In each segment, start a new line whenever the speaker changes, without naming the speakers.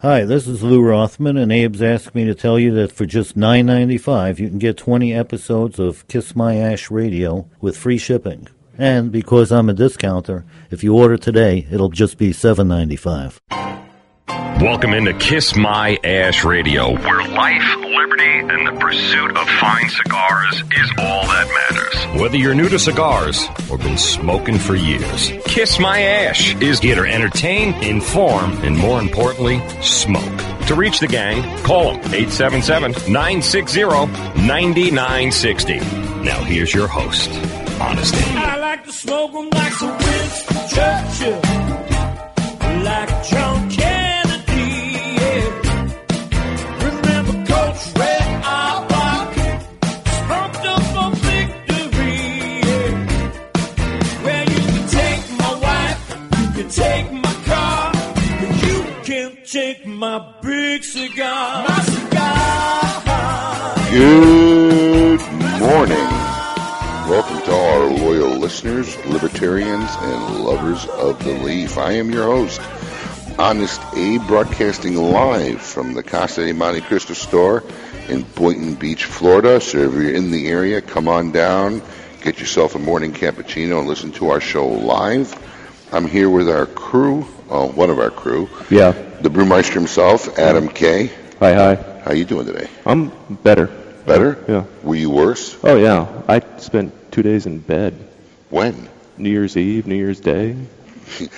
Hi, this is Lou Rothman, and Abe's asked me to tell you that for just nine ninety five, you can get 20 episodes of Kiss My Ash Radio with free shipping. And because I'm a discounter, if you order today, it'll just be seven ninety five.
Welcome into Kiss My Ash Radio, where life, liberty, and the pursuit of fine cigars is all that matters. Whether you're new to cigars or been smoking for years, Kiss My Ash is here to entertain, inform, and more importantly, smoke. To reach the gang, call them 877 960 9960. Now here's your host, Honest Abe.
I like to smoke 'em like Sir Winston Churchill, like John my big cigar. My cigar.
Good morning. Welcome to our loyal listeners, libertarians, and lovers of the leaf. I am your host, Honest Abe, broadcasting live from the Casa de Monte Cristo store in Boynton Beach, Florida. So if you're in the area, come on down, get yourself a morning cappuccino, and listen to our show live. I'm here with our crew, oh, one of our crew,
Yeah.
the brewmeister himself, Adam K.
Hi, hi.
How you doing today?
I'm better.
Better?
Yeah.
Were you worse?
Oh, yeah. I spent two days in bed.
When?
New Year's Eve, New Year's Day.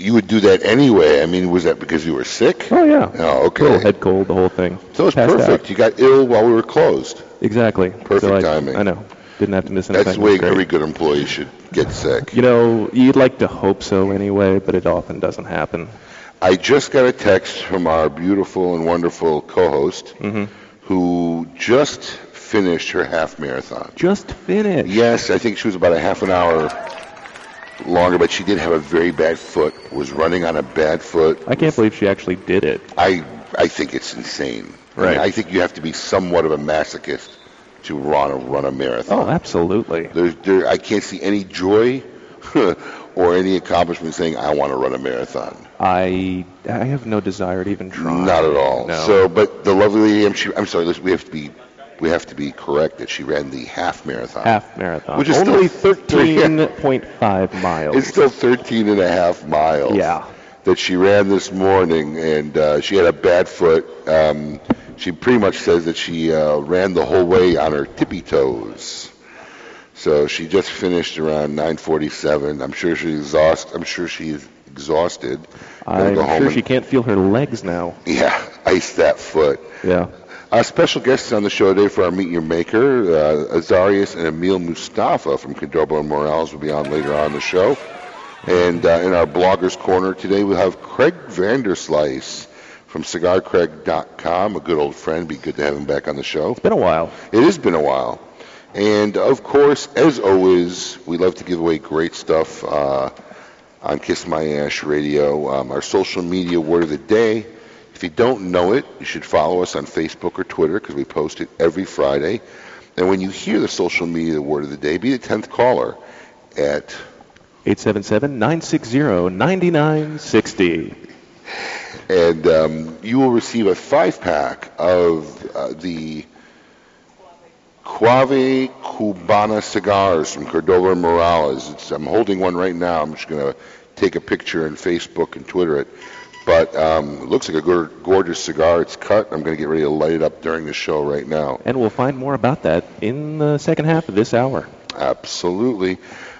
You would do that anyway. I mean, was that because you were sick?
Oh, yeah.
Oh, okay.
Little head cold, the whole thing.
So it's
Passed
perfect.
out.
You got ill while we were closed.
Exactly.
Perfect
So I,
timing.
I know. Didn't have to miss anything.
That's the way every good employee should get sick.
You know, you'd like to hope so anyway, but it often doesn't happen.
I just got a text from our beautiful and wonderful co-host
Mm-hmm.
who just finished her half marathon.
Just finished.
Yes, I think she was about a half an hour longer, but she did have a very bad foot. Was running on a bad foot.
I can't believe she actually did it.
I I think it's insane. I, mean,
Right.
I think you have to be somewhat of a masochist to run a run a marathon.
Oh, absolutely.
There's, there, I can't see any joy or any accomplishment saying I want to run a marathon.
I I have no desire to even try.
Not at all.
No.
So, but the lovely lady, I'm, she, I'm sorry, listen, we have to be, we have to be correct that she ran the half marathon.
half marathon.
Which is
Only
still-
13.5 miles.
It's still 13 and a half miles.
Yeah.
That she ran this morning, and uh, she had a bad foot. Um, she pretty much says that she uh, ran the whole way on her tippy toes. So she just finished around 9:47. I'm sure she's exhausted. I'm sure she's exhausted.
I'm
go home
sure she can't feel her legs now.
Yeah, ice that foot.
Yeah.
Our special guests on the show today for our Meet Your Maker, uh, Azarias and Emil Mustafa from Cordova and Morales will be on later on the show. And uh, in our Bloggers Corner today, we'll have Craig Vanderslice from CigarCraig.com, a good old friend. Be good to have him back on the show.
It's been a while.
It has been a while. And of course, as always, we love to give away great stuff uh, on Kiss My Ash Radio. Um, our social media word of the day. If you don't know it, you should follow us on Facebook or Twitter because we post it every Friday. And when you hear the social media word of the day, be the 10th caller at
877-960-9960.
And um, you will receive a five pack of uh, the Quave Cubana cigars from Cordova Morales. It's, I'm holding one right now. I'm just going to take a picture and Facebook and Twitter it. But um, it looks like a gor- gorgeous cigar. It's cut. I'm going to get ready to light it up during the show right now.
And we'll find more about that in the second half of this hour.
Absolutely.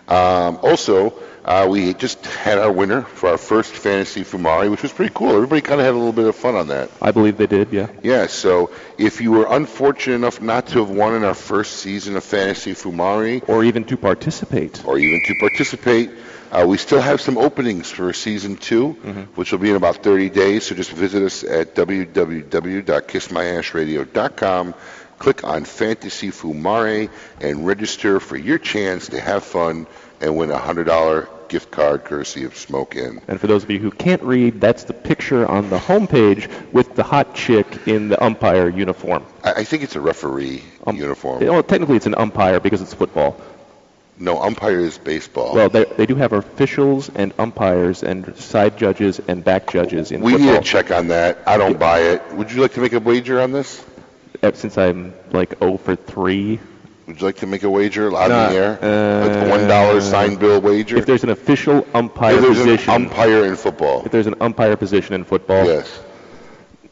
Um, also, uh, we just had our winner for our first fantasy Fumari, which was pretty cool. Everybody kind of had a little bit of fun on that.
I believe they did, yeah.
Yeah, so if you were unfortunate enough not to have won in our first season of Fantasy Fumari,
Or even to participate.
or even to participate, uh, we still have some openings for season 2 which will be in about 30 days. So just visit us at www.kissmyashradio.com. Click on Fantasy Fumare and register for your chance to have fun and win a $100 gift card courtesy of Smoke Inn.
And for those of you who can't read, that's the picture on the homepage with the hot chick in the umpire uniform.
I, I think it's a referee
Um,
uniform.
Well, technically it's an umpire because it's football.
No, umpire is baseball.
Well, they, they do have officials and umpires and side judges and back judges in
we
football.
We need to check on that. I don't buy it. Would you like to make a wager on this?
Uh, Since I'm like 0 for 3,
Would you like to make a wager on
Nah,
the air?
uh,
a one dollar sign bill wager.
if there's an official umpire
If there's
position,
an umpire in football.
if there's an umpire position in football,
Yes.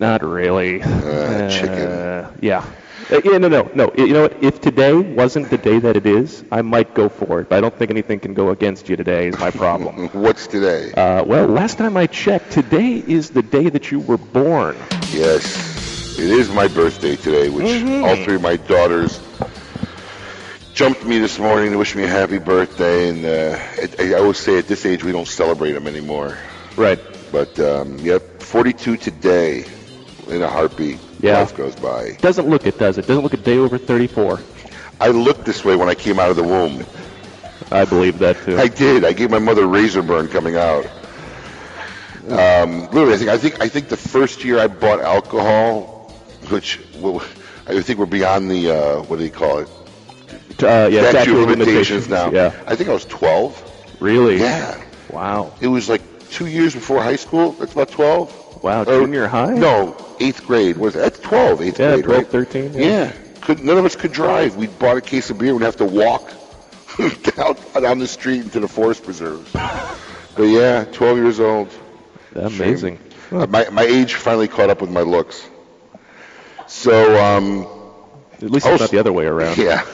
not really.
Uh, chicken.
Uh, yeah. Uh, yeah, no, no, no. You know what? If today wasn't the day that it is, I might go for it. But I don't think anything can go against you today. Is my problem.
What's today?
uh, well, last time I checked, today is the day that you were born.
Yes, it is my birthday today, which
Mm-hmm.
all three of my daughters jumped me this morning to wish me a happy birthday. And uh, it, I always say at this age we don't celebrate them anymore.
Right.
But um, yep, 42 today, in a heartbeat.
Yeah.
Life goes by.
Doesn't look it, does it? Doesn't look a day over 34.
I looked this way when I came out of the womb.
I believe that too.
I did. I gave my mother razor burn coming out. Um, literally, I think I think I think the first year I bought alcohol, which well, I think we're beyond the uh, what do you call it?
Uh, yeah,
statute of limitations now.
Yeah.
I think I was 12.
Really?
Yeah.
Wow.
It was like two years before high school. That's about 12.
Wow.
Or-
Junior high?
No, eighth grade. Was that's 12? Eighth
Yeah,
grade,
12,
right?
13.
Yeah. Could, none of us could drive. We bought a case of beer. We'd have to walk down, down the street into the forest preserves. But yeah, 12 years old.
Amazing.
Uh, My, my age finally caught up with my looks. So, um,
At least
Oh,
it's not the other way around.
yeah.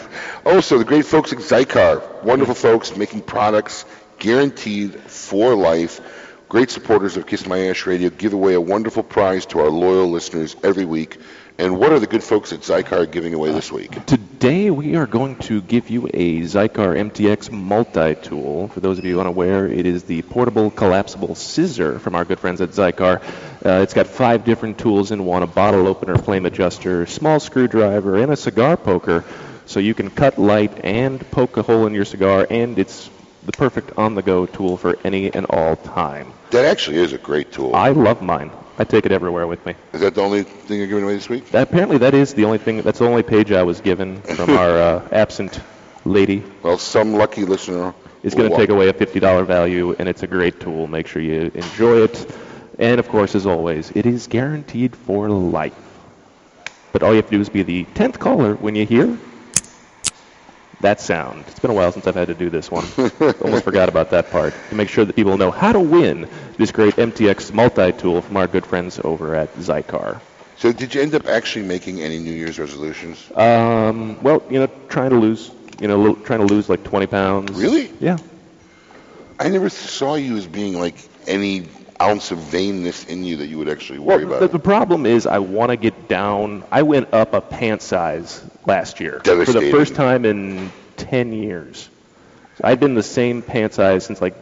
Also, the great folks at Xikar, wonderful folks making products guaranteed for life. Great supporters of Kiss My Ash Radio give away a wonderful prize to our loyal listeners every week. And what are the good folks at Xikar giving away this week?
Today we are going to give you a Xikar MTX multi-tool. For those of you unaware, it is the portable collapsible scissor from our good friends at Xikar. Uh, it's got five different tools in one, a bottle opener, flame adjuster, small screwdriver, and a cigar poker. So you can cut light and poke a hole in your cigar, and it's the perfect on-the-go tool for any and all time.
That actually is a great tool.
I love mine. I take it everywhere with me.
Is that the only thing you're giving away this week?
Apparently, that is the only thing. That's the only page I was given from our uh, absent lady.
Well, some lucky listener
is going to take away a $50 value, and it's a great tool. Make sure you enjoy it. And of course, as always, it is guaranteed for life. But all you have to do is be the 10th caller when you hear that sound. It's been a while since I've had to do this one. Almost forgot about that part. To make sure that people know how to win this great MTX multi-tool from our good friends over at Xikar.
So, did you end up actually making any New Year's resolutions?
Um, well, you know, trying to lose, you know, trying to lose like 20 pounds.
Really?
Yeah.
I never saw you as being like any ounce of vainness in you that you would actually
Well,
worry about.
the,
it.
the problem is I want to get down. I went up a pant size last year for the first time in 10 years. I've been the same pant size since like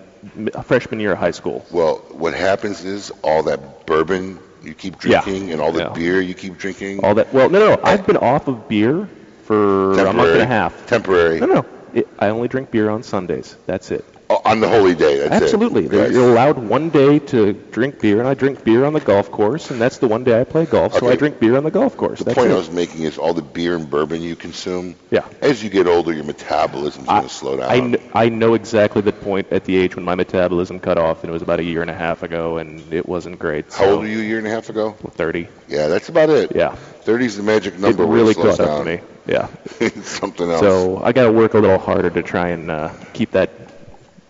freshman year of high school.
Well, what happens is all that bourbon you keep
Yeah.
drinking and all the
Yeah.
beer you keep drinking.
All that. Well, no, no, no. I've been off of beer for a month and a half.
Temporary.
No, no. It, I only drink beer on Sundays. That's it.
On the holy day. That's
Absolutely.
it.
They're- allowed one day to drink beer, and I drink beer on the golf course, and that's the one day I play golf, so I drink beer on the golf course.
The
That's
point
it.
I was making is all the beer and bourbon you consume.
Yeah.
As you get older, your metabolism's going to slow down.
I, kn- I know exactly the point at the age when my metabolism cut off, and it was about a year and a half ago, and it wasn't great.
How
so-
old were you a year and a half ago?
30.
Yeah, that's about it.
Yeah.
30 is the magic number.
it really caught up
down.
to me. Yeah.
it's something else.
So I got to work a little harder to try and uh, keep that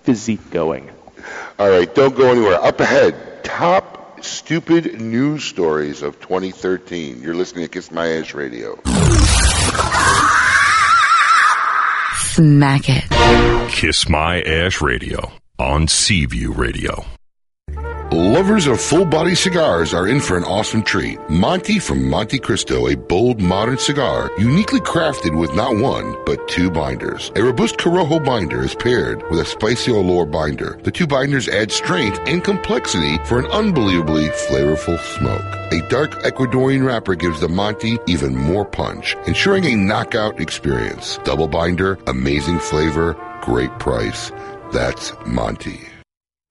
physique going.
All right, don't go anywhere. Up ahead, top stupid news stories of 2013. You're listening to Kiss My Ash Radio.
Smack it.
Kiss My Ash Radio on Seaview Radio.
Lovers of full body cigars are in for an awesome treat. Monty from Monte Cristo, a bold modern cigar, uniquely crafted with not one, but two binders. A robust Corojo binder is paired with a spicy Olor binder. The two binders add strength and complexity for an unbelievably flavorful smoke. A dark Ecuadorian wrapper gives the Monty even more punch, ensuring a knockout experience. Double binder, amazing flavor, great price. That's Monty.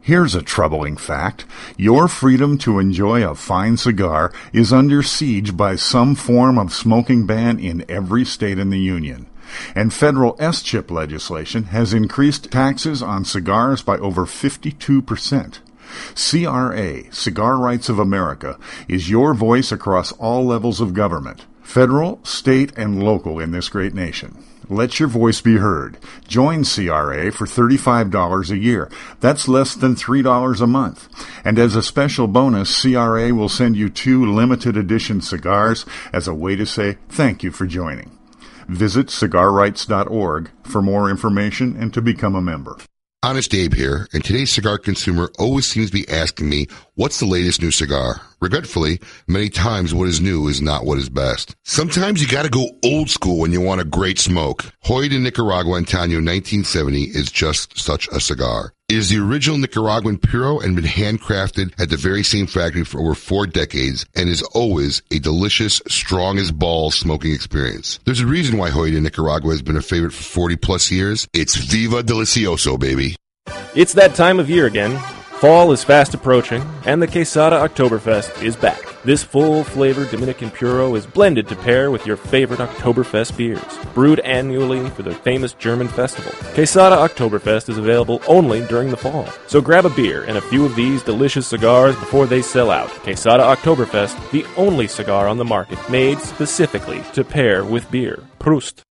Here's a troubling fact. Your freedom to enjoy a fine cigar is under siege by some form of smoking ban in every state in the Union. And federal S-chip legislation has increased taxes on cigars by over 52%. CRA, Cigar Rights of America, is your voice across all levels of government, federal, state, and local in this great nation. Let your voice be heard. Join CRA for $35 a year. That's less than $3 a month. And as a special bonus, CRA will send you two limited edition cigars as a way to say thank you for joining. Visit cigarrights.org for more information and to become a member.
Honest Abe here, and today's cigar consumer always seems to be asking me, what's the latest new cigar? Regretfully, many times what is new is not what is best. Sometimes you gotta go old school when you want a great smoke. Joya de Nicaragua Antaño 1970 is just such a cigar. It is the original Nicaraguan Puro and been handcrafted at the very same factory for over four decades and is always a delicious, strong as balls smoking experience. There's a reason why Joya de Nicaragua has been a favorite for 40 plus years. It's Viva Delicioso, baby.
It's that time of year again. Fall is fast approaching, and the Quesada Oktoberfest is back. This full flavored Dominican Puro is blended to pair with your favorite Oktoberfest beers, brewed annually for the famous German festival. Quesada Oktoberfest is available only during the fall. So grab a beer and a few of these delicious cigars before they sell out. Quesada Oktoberfest, the only cigar on the market made specifically to pair with beer. Prost.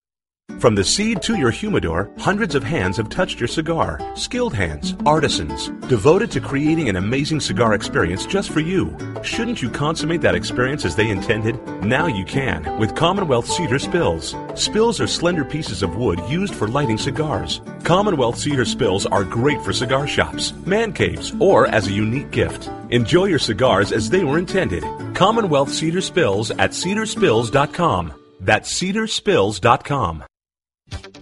From the seed to your humidor, hundreds of hands have touched your cigar. Skilled hands, artisans, devoted to creating an amazing cigar experience just for you. Shouldn't you consummate that experience as they intended? Now you can with Commonwealth Cedar Spills. Spills are slender pieces of wood used for lighting cigars. Commonwealth Cedar Spills are great for cigar shops, man caves, or as a unique gift. Enjoy your cigars as they were intended. Commonwealth Cedar Spills at cedarspills.com. That's cedarspills.com.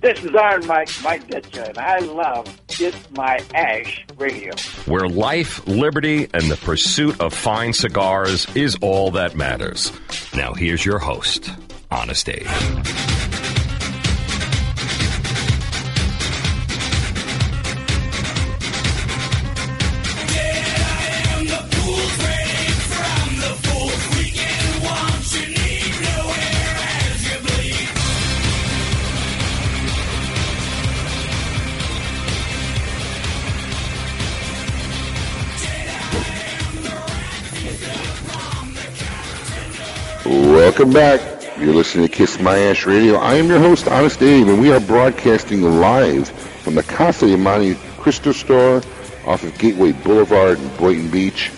This is Iron Mike, Mike Ditka, and I love It's My Ash Radio.
Where life, liberty, and the pursuit of fine cigars is all that matters. Now here's your host, Honest Abe.
Welcome back. You're listening to Kiss My Ash Radio. I am your host, Honest Dave, and we are broadcasting live from the Casa Yamani Cristo store off of Gateway Boulevard in Boynton Beach.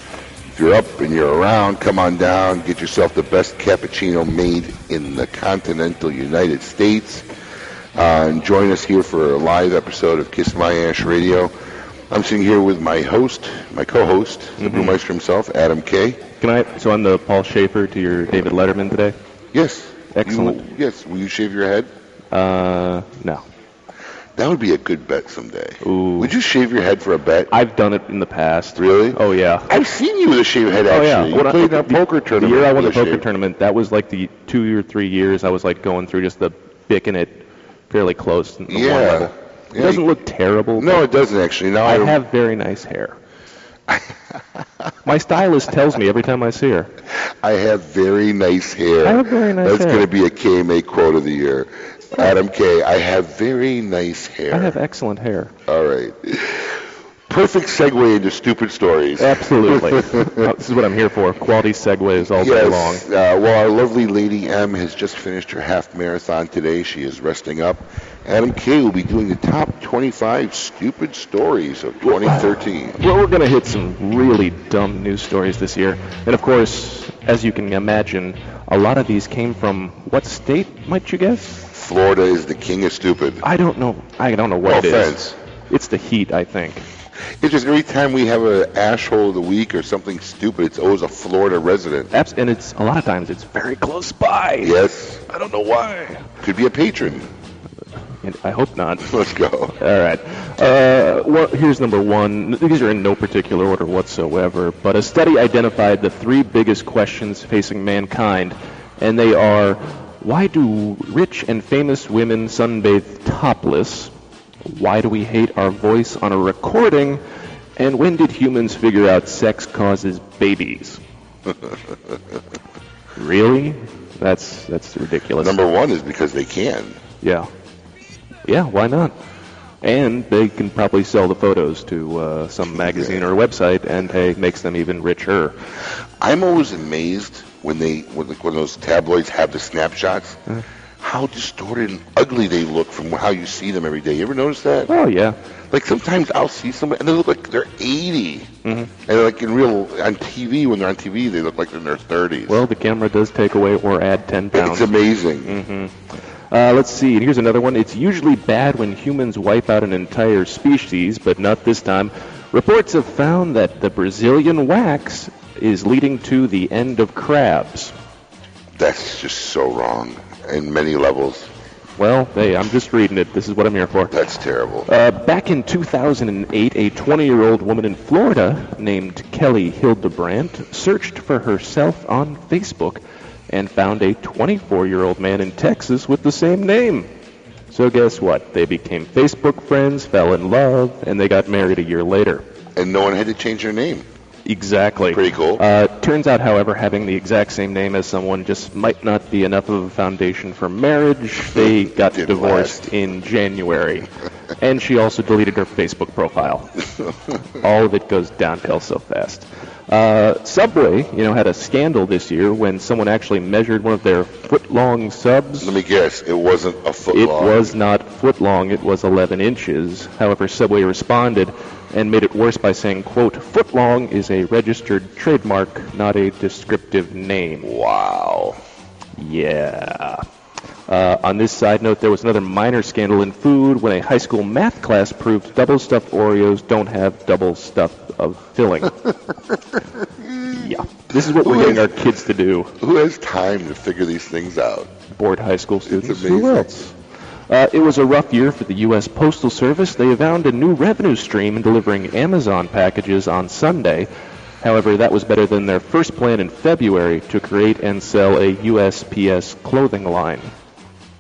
If you're up and you're around, come on down, get yourself the best cappuccino made in the continental United States. Uh, and join us here for a live episode of Kiss My Ash Radio. I'm sitting here with my host, my co-host, the brewmeister himself, Adam Kay.
Can I? So I'm the Paul Shaffer to your David Letterman today.
Yes.
Excellent.
You- yes. Will you shave your head?
Uh, no.
That would be a good bet someday.
Ooh.
Would you shave your head for a bet?
I've done it in the past.
Really?
Oh yeah.
I've seen you with a shaved head. Actually.
Oh yeah.
You
When I-
played that
the-
poker tournament.
The year I won the poker tournament, that was like the two or three years I was like going through just the picking it fairly close. To the one
Yeah.
level.
Yeah,
It doesn't
you-
look terrible.
No, it doesn't actually. Now
I
I,
have very nice hair. My stylist tells me every time I see her.
I have very nice hair.
I have very nice
That's
hair.
going to be a KMA quote of the year. Adam K. I have very nice hair.
I have excellent hair.
All right. Perfect segue into stupid stories.
Absolutely. Uh, this is what I'm here for. Quality segues all day long.
Yes. Uh, well, our lovely Lady M has just finished her half marathon today. She is resting up. Adam K will be doing the top 25 stupid stories of 2013.
Well, we're going to hit some really dumb news stories this year. And of course, as you can imagine, a lot of these came from what state, might you guess?
Florida is the king of stupid.
I don't know. I don't know
No
what it is.
offense.
It's the heat, I think.
It's just every time we have an asshole of the week or something stupid, it's always a Florida resident.
Abs- and it's a lot of times it's very close by.
Yes.
I don't know why.
Could be a patron.
And I hope not.
Let's go.
All right. Uh, well, here's number one. These are in no particular order whatsoever, but a study identified the three biggest questions facing mankind, and they are why do rich and famous women sunbathe topless? Why do we hate our voice on a recording? And when did humans figure out sex causes babies? really? That's that's ridiculous.
Number one is because they can.
Yeah. Yeah, why not? And they can probably sell the photos to uh, some magazine or website, and hey, makes them even richer.
I'm always amazed when they when, when those tabloids have the snapshots, how distorted and ugly they look from how you see them every day. You ever notice that?
Oh yeah,
Like sometimes I'll see someone and they look like they're 80,
Mm-hmm.
and like in real on TV when they're on TV they look like they're in their 30s.
well, the camera does take away or add 10 pounds.
it's amazing.
Uh, let's see. and Here's another one. It's usually bad when humans wipe out an entire species, but not this time. Reports have found that the Brazilian wax is leading to the end of crabs.
That's just so wrong in many levels.
Well, hey, I'm just reading it. This is what I'm here for.
That's terrible.
Uh, back in 2008, a 20 year old woman in Florida named Kelly Hildebrandt searched for herself on Facebook and found a 24 year old man in Texas with the same name. So, guess what? They became Facebook friends, fell in love, and they got married a year later.
And no one had to change their name.
Exactly.
Pretty cool.
Uh, turns out, however, having the exact same name as someone just might not be enough of a foundation for marriage. They got
Didn't
divorced
last.
in January. and she also deleted her Facebook profile. All of it goes downhill so fast. Uh, Subway, you know, had a scandal this year when someone actually measured one of their foot-long subs.
Let me guess, it wasn't a foot
It
long.
was not foot long, it was 11 inches. However, Subway responded and made it worse by saying, quote, footlong is a registered trademark, not a descriptive name.
Wow.
Yeah. Uh, on this side note, there was another minor scandal in food when a high school math class proved double stuffed Oreos don't have double stuff of filling. yeah. This is what we're getting our kids to do.
Who has time to figure these things out?
bored high school students.
amazing.
Who else? Uh, it was a rough year for the U.S. Postal Service. They found a new revenue stream in delivering Amazon packages on Sunday. However, that was better than their first plan in February to create and sell a USPS clothing line.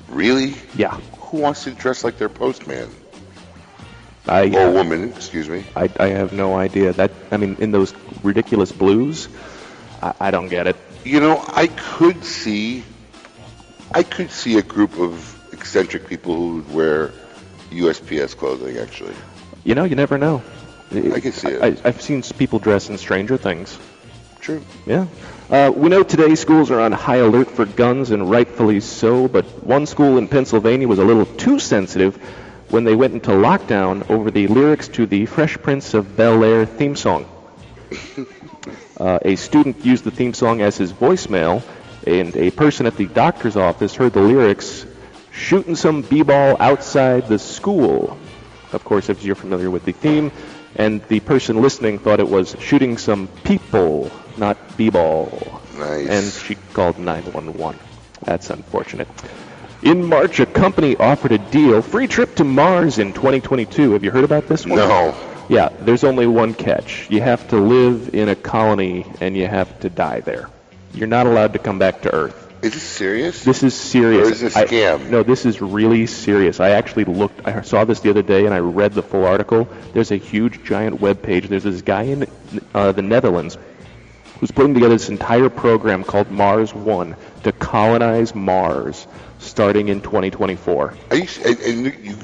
Really?
Yeah,
Who wants to dress like their postman?
I
Or woman, excuse me.
I, I have no idea. That I mean, in those ridiculous blues, I, I don't get it.
You know, I could see, I could see a group of eccentric people who would wear USPS clothing. Actually,
You know, you never know.
I can see it.
I, I've seen people dress in Stranger Things.
true.
Yeah. Uh, we know today schools are on high alert for guns, and rightfully so, but one school in Pennsylvania was a little too sensitive when they went into lockdown over the lyrics to the Fresh Prince of Bel Air theme song. Uh, a student used the theme song as his voicemail, and a person at the doctor's office heard the lyrics shooting some b-ball outside the school. Of course, if you're familiar with the theme, and the person listening thought it was shooting some people, not b-ball.
Nice.
And she called 911. That's unfortunate. In March, a company offered a deal, free trip to Mars in 2022. Have you heard about this one?
No.
Yeah, there's only one catch. You have to live in a colony and you have to die there. You're not allowed to come back to Earth.
Is this serious?
This is serious.
Or is this a
I-
scam?
no, this is really serious. I actually looked, I saw this the other day and I read the full article. There's a huge, giant web page. There's this guy in uh, the Netherlands who's putting together this entire program called Mars One to colonize Mars starting in 2024.
Are you, and, and you,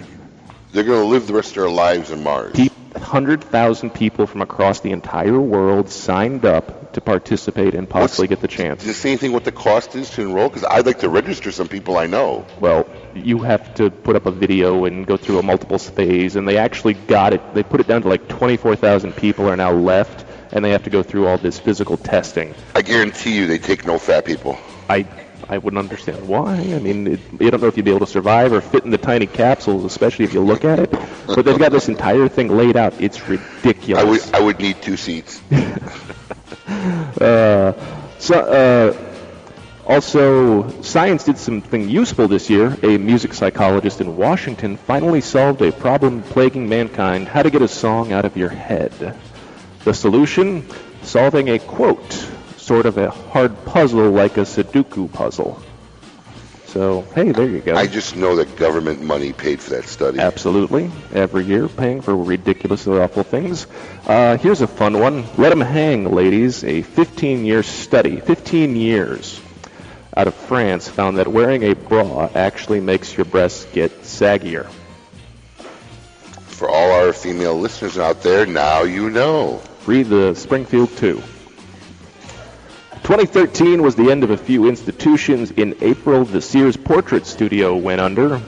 they're going to live the rest of their lives on Mars.
100,000 people from across the entire world signed up to participate and possibly get the chance.
Does it say anything what the cost is to enroll? Because I'd like to register some people I know.
Well, you have to put up a video and go through a multiple phase, and they actually got it. They put it down to like 24,000 people are now left, and they have to go through all this physical testing.
I guarantee you they take no fat people.
I I wouldn't understand why. I mean, it, you don't know if you'd be able to survive or fit in the tiny capsules, especially if you look at it. But they've got this entire thing laid out. It's ridiculous.
I would I would need two seats.
So, uh, also, science did something useful this year. A music psychologist in Washington finally solved a problem plaguing mankind how to get a song out of your head. The solution? Solving a quote, sort of a hard puzzle like a Sudoku puzzle. So, hey, there you go.
I just know that government money paid for that study.
Absolutely. Every year, paying for ridiculously awful things. Uh, here's a fun one. Let 'em hang, ladies. A 15-year study, 15 years, out of France, found that wearing a bra actually makes your breasts get saggier.
for all our female listeners out there, now you know.
Read the Springfield 2. 2013 was the end of a few institutions. In April, the Sears Portrait Studio went under.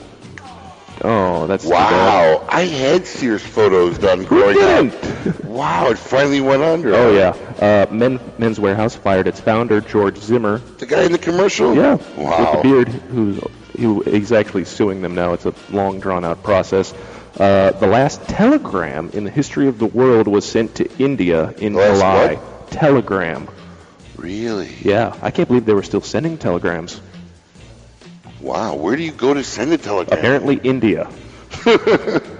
Oh, that's.
Wow, I had Sears photos done
Who
growing
didn't?
up. Wow, it finally went under.
Oh yeah. Uh, Men, Men's Wearhouse fired its founder George Zimmer.
The guy in the commercial?
Yeah.
Wow.
With the beard, who's who is actually suing them now. It's a long, drawn-out process. Uh, the last telegram in the history of the world was sent to India in July.
what?
Telegram.
Really?
Yeah, I can't believe they were still sending telegrams.
Wow, where do you go to send a telegram?
Apparently, India.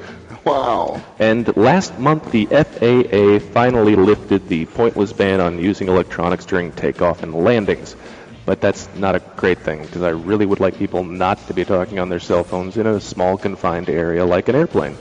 Wow.
And last month, the FAA finally lifted the pointless ban on using electronics during takeoff and landings. But that's not a great thing because I really would like people not to be talking on their cell phones in a small, confined area like an airplane.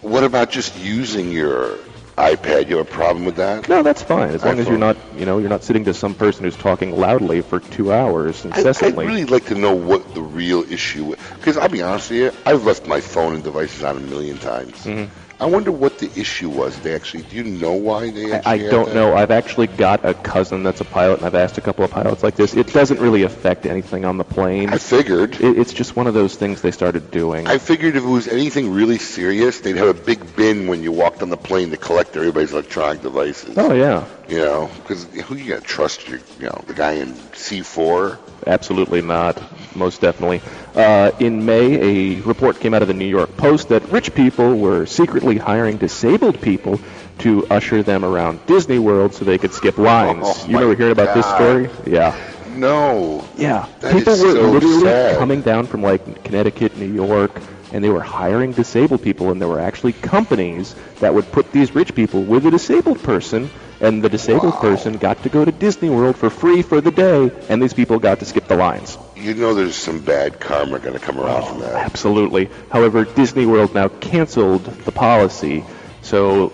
What about just using your iPad? You have a problem with that?
No, that's fine as long as you're not, you know, you're not sitting to some person who's talking loudly for two hours
I, I'd really like to know what the real issue is. Because I'll be honest with you, I've left my phone and devices on a million times.
Mm-hmm.
I wonder what the issue was. They actually, do you know why they actually
I, I don't know. I've actually got a cousin that's a pilot, and I've asked a couple of pilots like this. It doesn't really affect anything on the plane.
I figured.
It, it's just one of those things they started doing.
I figured if it was anything really serious, they'd have a big bin when you walked on the plane to collect everybody's electronic devices.
oh yeah,
You know, because who you to trust? Your, you know, the guy in C4.
absolutely not. Most definitely. Uh, in May, a report came out of the New York Post that rich people were secretly hiring disabled people to usher them around Disney World so they could skip lines.
Oh,
you remember hearing about this story? Yeah.
No.
Yeah,
That
people were
so
literally
sad.
coming down from like Connecticut, New York, and they were hiring disabled people, and there were actually companies that would put these rich people with a disabled person, and the disabled
Wow.
person got to go to Disney World for free for the day, and these people got to skip the lines.
You know there's some bad karma going to come around from that.
Absolutely. However, Disney World now canceled the policy, so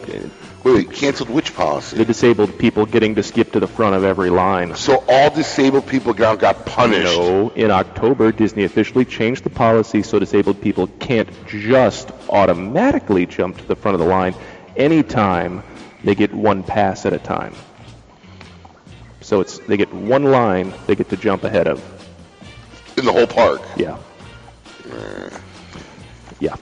Wait, wait, canceled which policy?
the disabled people getting to skip to the front of every line.
So all disabled people got, got punished.
No, in October, Disney officially changed the policy so disabled people can't just automatically jump to the front of the line anytime they get one pass at a time. So it's they get one line they get to jump ahead of.
In the whole park.
Yeah. Yeah.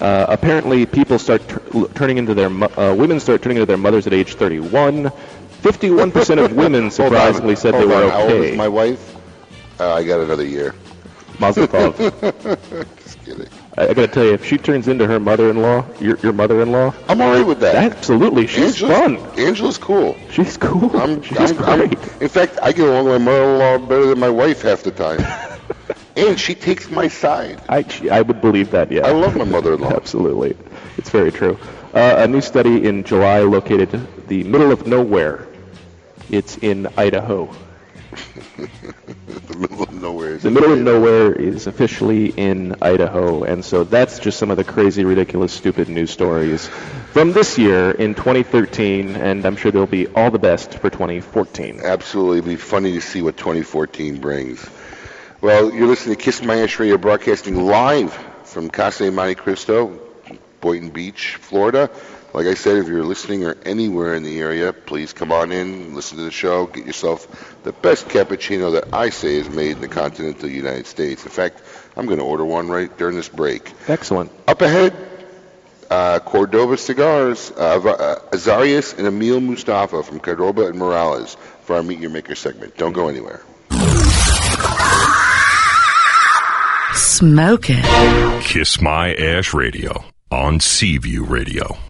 Uh, apparently, people start tur- turning into their mo- uh, women start turning into their mothers at age 31. 51% of women surprisingly said they
hold
were
on. How old
okay.
is my wife? Uh, I got another year.
Mazel tov.
Just kidding.
I, I got to tell you, if she turns into her mother-in-law, your your mother-in-law,
I'm all right with that.
absolutely, she's fun.
Angela's cool.
She's cool.
I'm,
she's
I'm, I'm-
great.
in fact, I get along with my mother-in-law better than my wife half the time. and she takes my side.
I I would believe that. Yeah.
I love my mother-in-law.
Absolutely, it's very true. Uh, a new study in July located the middle of nowhere. It's in Idaho.
the middle of nowhere. is
The middle of nowhere is officially in Idaho, and so that's just some of the crazy, ridiculous, stupid news stories from this year in 2013, and I'm sure there'll be all the best for 2014.
Absolutely. It'd be funny to see what 2014 brings. Well, you're listening to Kiss My Ash Radio broadcasting live from Casa Monte Cristo, Boynton Beach, Florida. Like I said, if you're listening or anywhere in the area, please come on in, listen to the show, get yourself the best cappuccino that I say is made in the continental United States. In fact, I'm going to order one right during this break.
Excellent.
Up ahead, uh, Cordova Cigars, uh, uh, Azarias and Emil Mustafa from Cordova and Morales for our Meet Your Maker segment. Don't go anywhere.
Smoking.
Kiss My Ash Radio on Seaview Radio.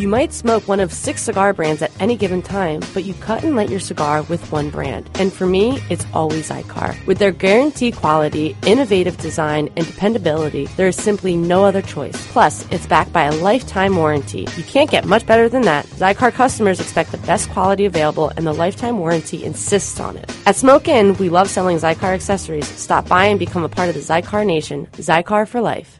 You might smoke one of six cigar brands at any given time, but you cut and light your cigar with one brand. And for me, it's always Xikar. With their guaranteed quality, innovative design, and dependability, there is simply no other choice. Plus, it's backed by a lifetime warranty. You can't get much better than that. Xikar customers expect the best quality available, and the lifetime warranty insists on it. At Smoke Inn, we love selling Xikar accessories. Stop by and become a part of the Xikar Nation. Xikar for life.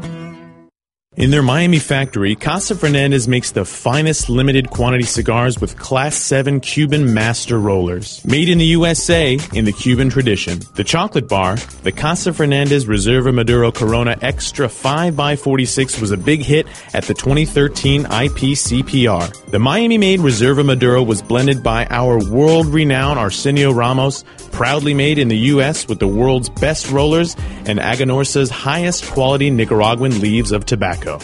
In their Miami factory, Casa Fernandez makes the finest limited quantity cigars with Class 7 Cuban master rollers. Made in the USA in the Cuban tradition. The chocolate bar, the Casa Fernandez Reserva Maduro Corona Extra 5x46 was a big hit at the 2013 IPCPR. The Miami made Reserva Maduro was blended by our world renowned Arsenio Ramos, proudly made in the U.S. with the world's best rollers and Aganorsa's highest quality Nicaraguan leaves of tobacco.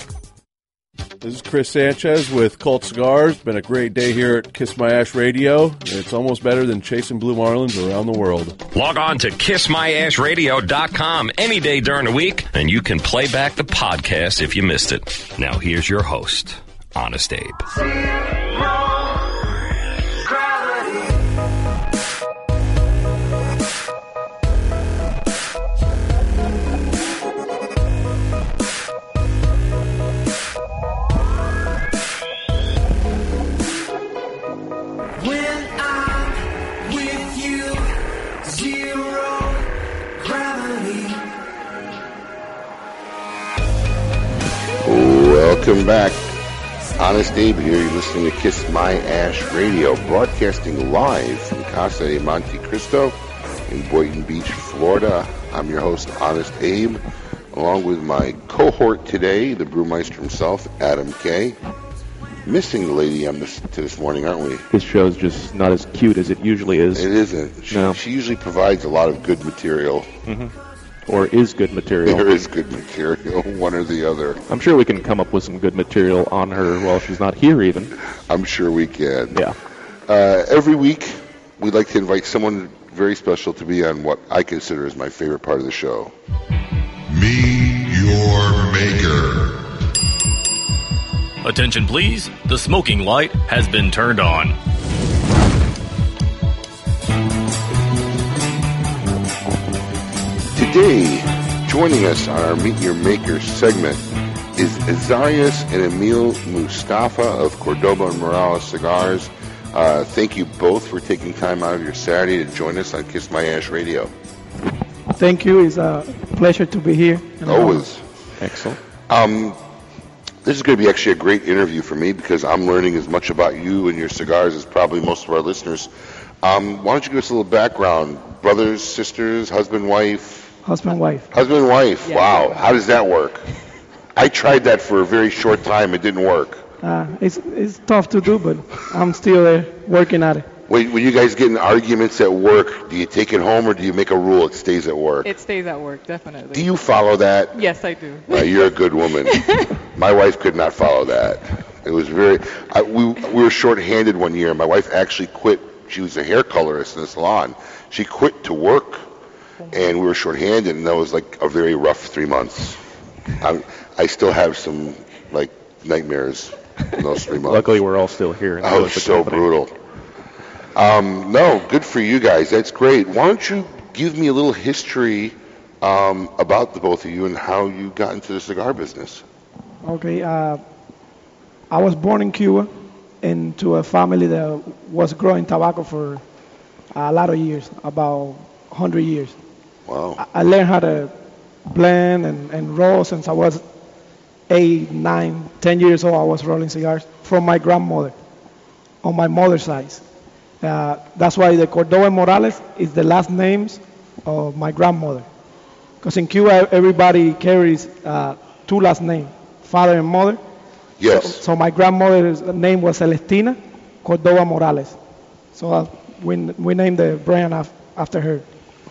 This is Chris Sanchez with Colt Cigars. Been a great day here at Kiss My Ash Radio. It's almost better than chasing blue marlins around the world.
Log on to kissmyashradio.com any day during the week, and you can play back the podcast if you missed it. Now, here's your host, Honest Abe.
Welcome back. Honest Abe here. You're listening to Kiss My Ash Radio, broadcasting live from Casa de Monte Cristo in Boynton Beach, Florida. I'm your host, Honest Abe, along with my cohort today, the brewmeister himself, Adam Kay. Missing the lady on this to this morning, aren't we?
This show's just not as cute as it usually is.
It isn't. She,
No.
she usually provides a lot of good material.
Mhm. Or is good material.
There is good material, one or the other.
I'm sure we can come up with some good material on her while she's not here, even.
I'm sure we can.
Yeah.
Uh, every week, we'd like to invite someone very special to be on what I consider is my favorite part of the show.
Meet your maker.
Attention please, the smoking light has been turned on.
Today, joining us on our Meet Your Maker segment is Azarias and Emil Mustafa of Cordova and Morales Cigars. Uh, thank you both for taking time out of your Saturday to join us on Kiss My Ash Radio.
Thank you. It's a pleasure to be here.
Always.
Excellent.
Um, this is going to be actually a great interview for me because I'm learning as much about you and your cigars as probably most of our listeners. Um, why don't you give us a little background? Brothers, sisters, husband, wife?
Husband, wife.
Husband and wife.
Yeah.
Wow. How does that work? I tried that for a very short time. It didn't work.
Uh, it's it's tough to do, but I'm still there working at it.
When, when you guys get in arguments at work, do you take it home or do you make a rule it stays at work?
It stays at work, definitely.
Do you follow that?
Yes, I do.
Uh, you're a good woman. My wife could not follow that. It was very. I, we we were short-handed one year. My wife actually quit. She was a hair colorist in the salon. She quit to work, and we were short-handed, and that was like a very rough three months. i I still have some like nightmares in those three months.
Luckily, we're all still here.
Oh, was so brutal. Um, no, good for you guys. That's great. Why don't you give me a little history um, about the both of you and how you got into the cigar business?
Okay. Uh, I was born in Cuba into a family that was growing tobacco for a lot of years, about 100 years.
Wow.
I, I learned how to blend and, and roll since I was eight, nine, ten years old. I was rolling cigars from my grandmother on my mother's side. Uh, that's why the Cordova Morales is the last names of my grandmother. Because in Cuba, everybody carries uh, two last names, father and mother.
Yes.
So, so my grandmother's name was Celestina Cordova Morales. So uh, we, we named the brand af- after her.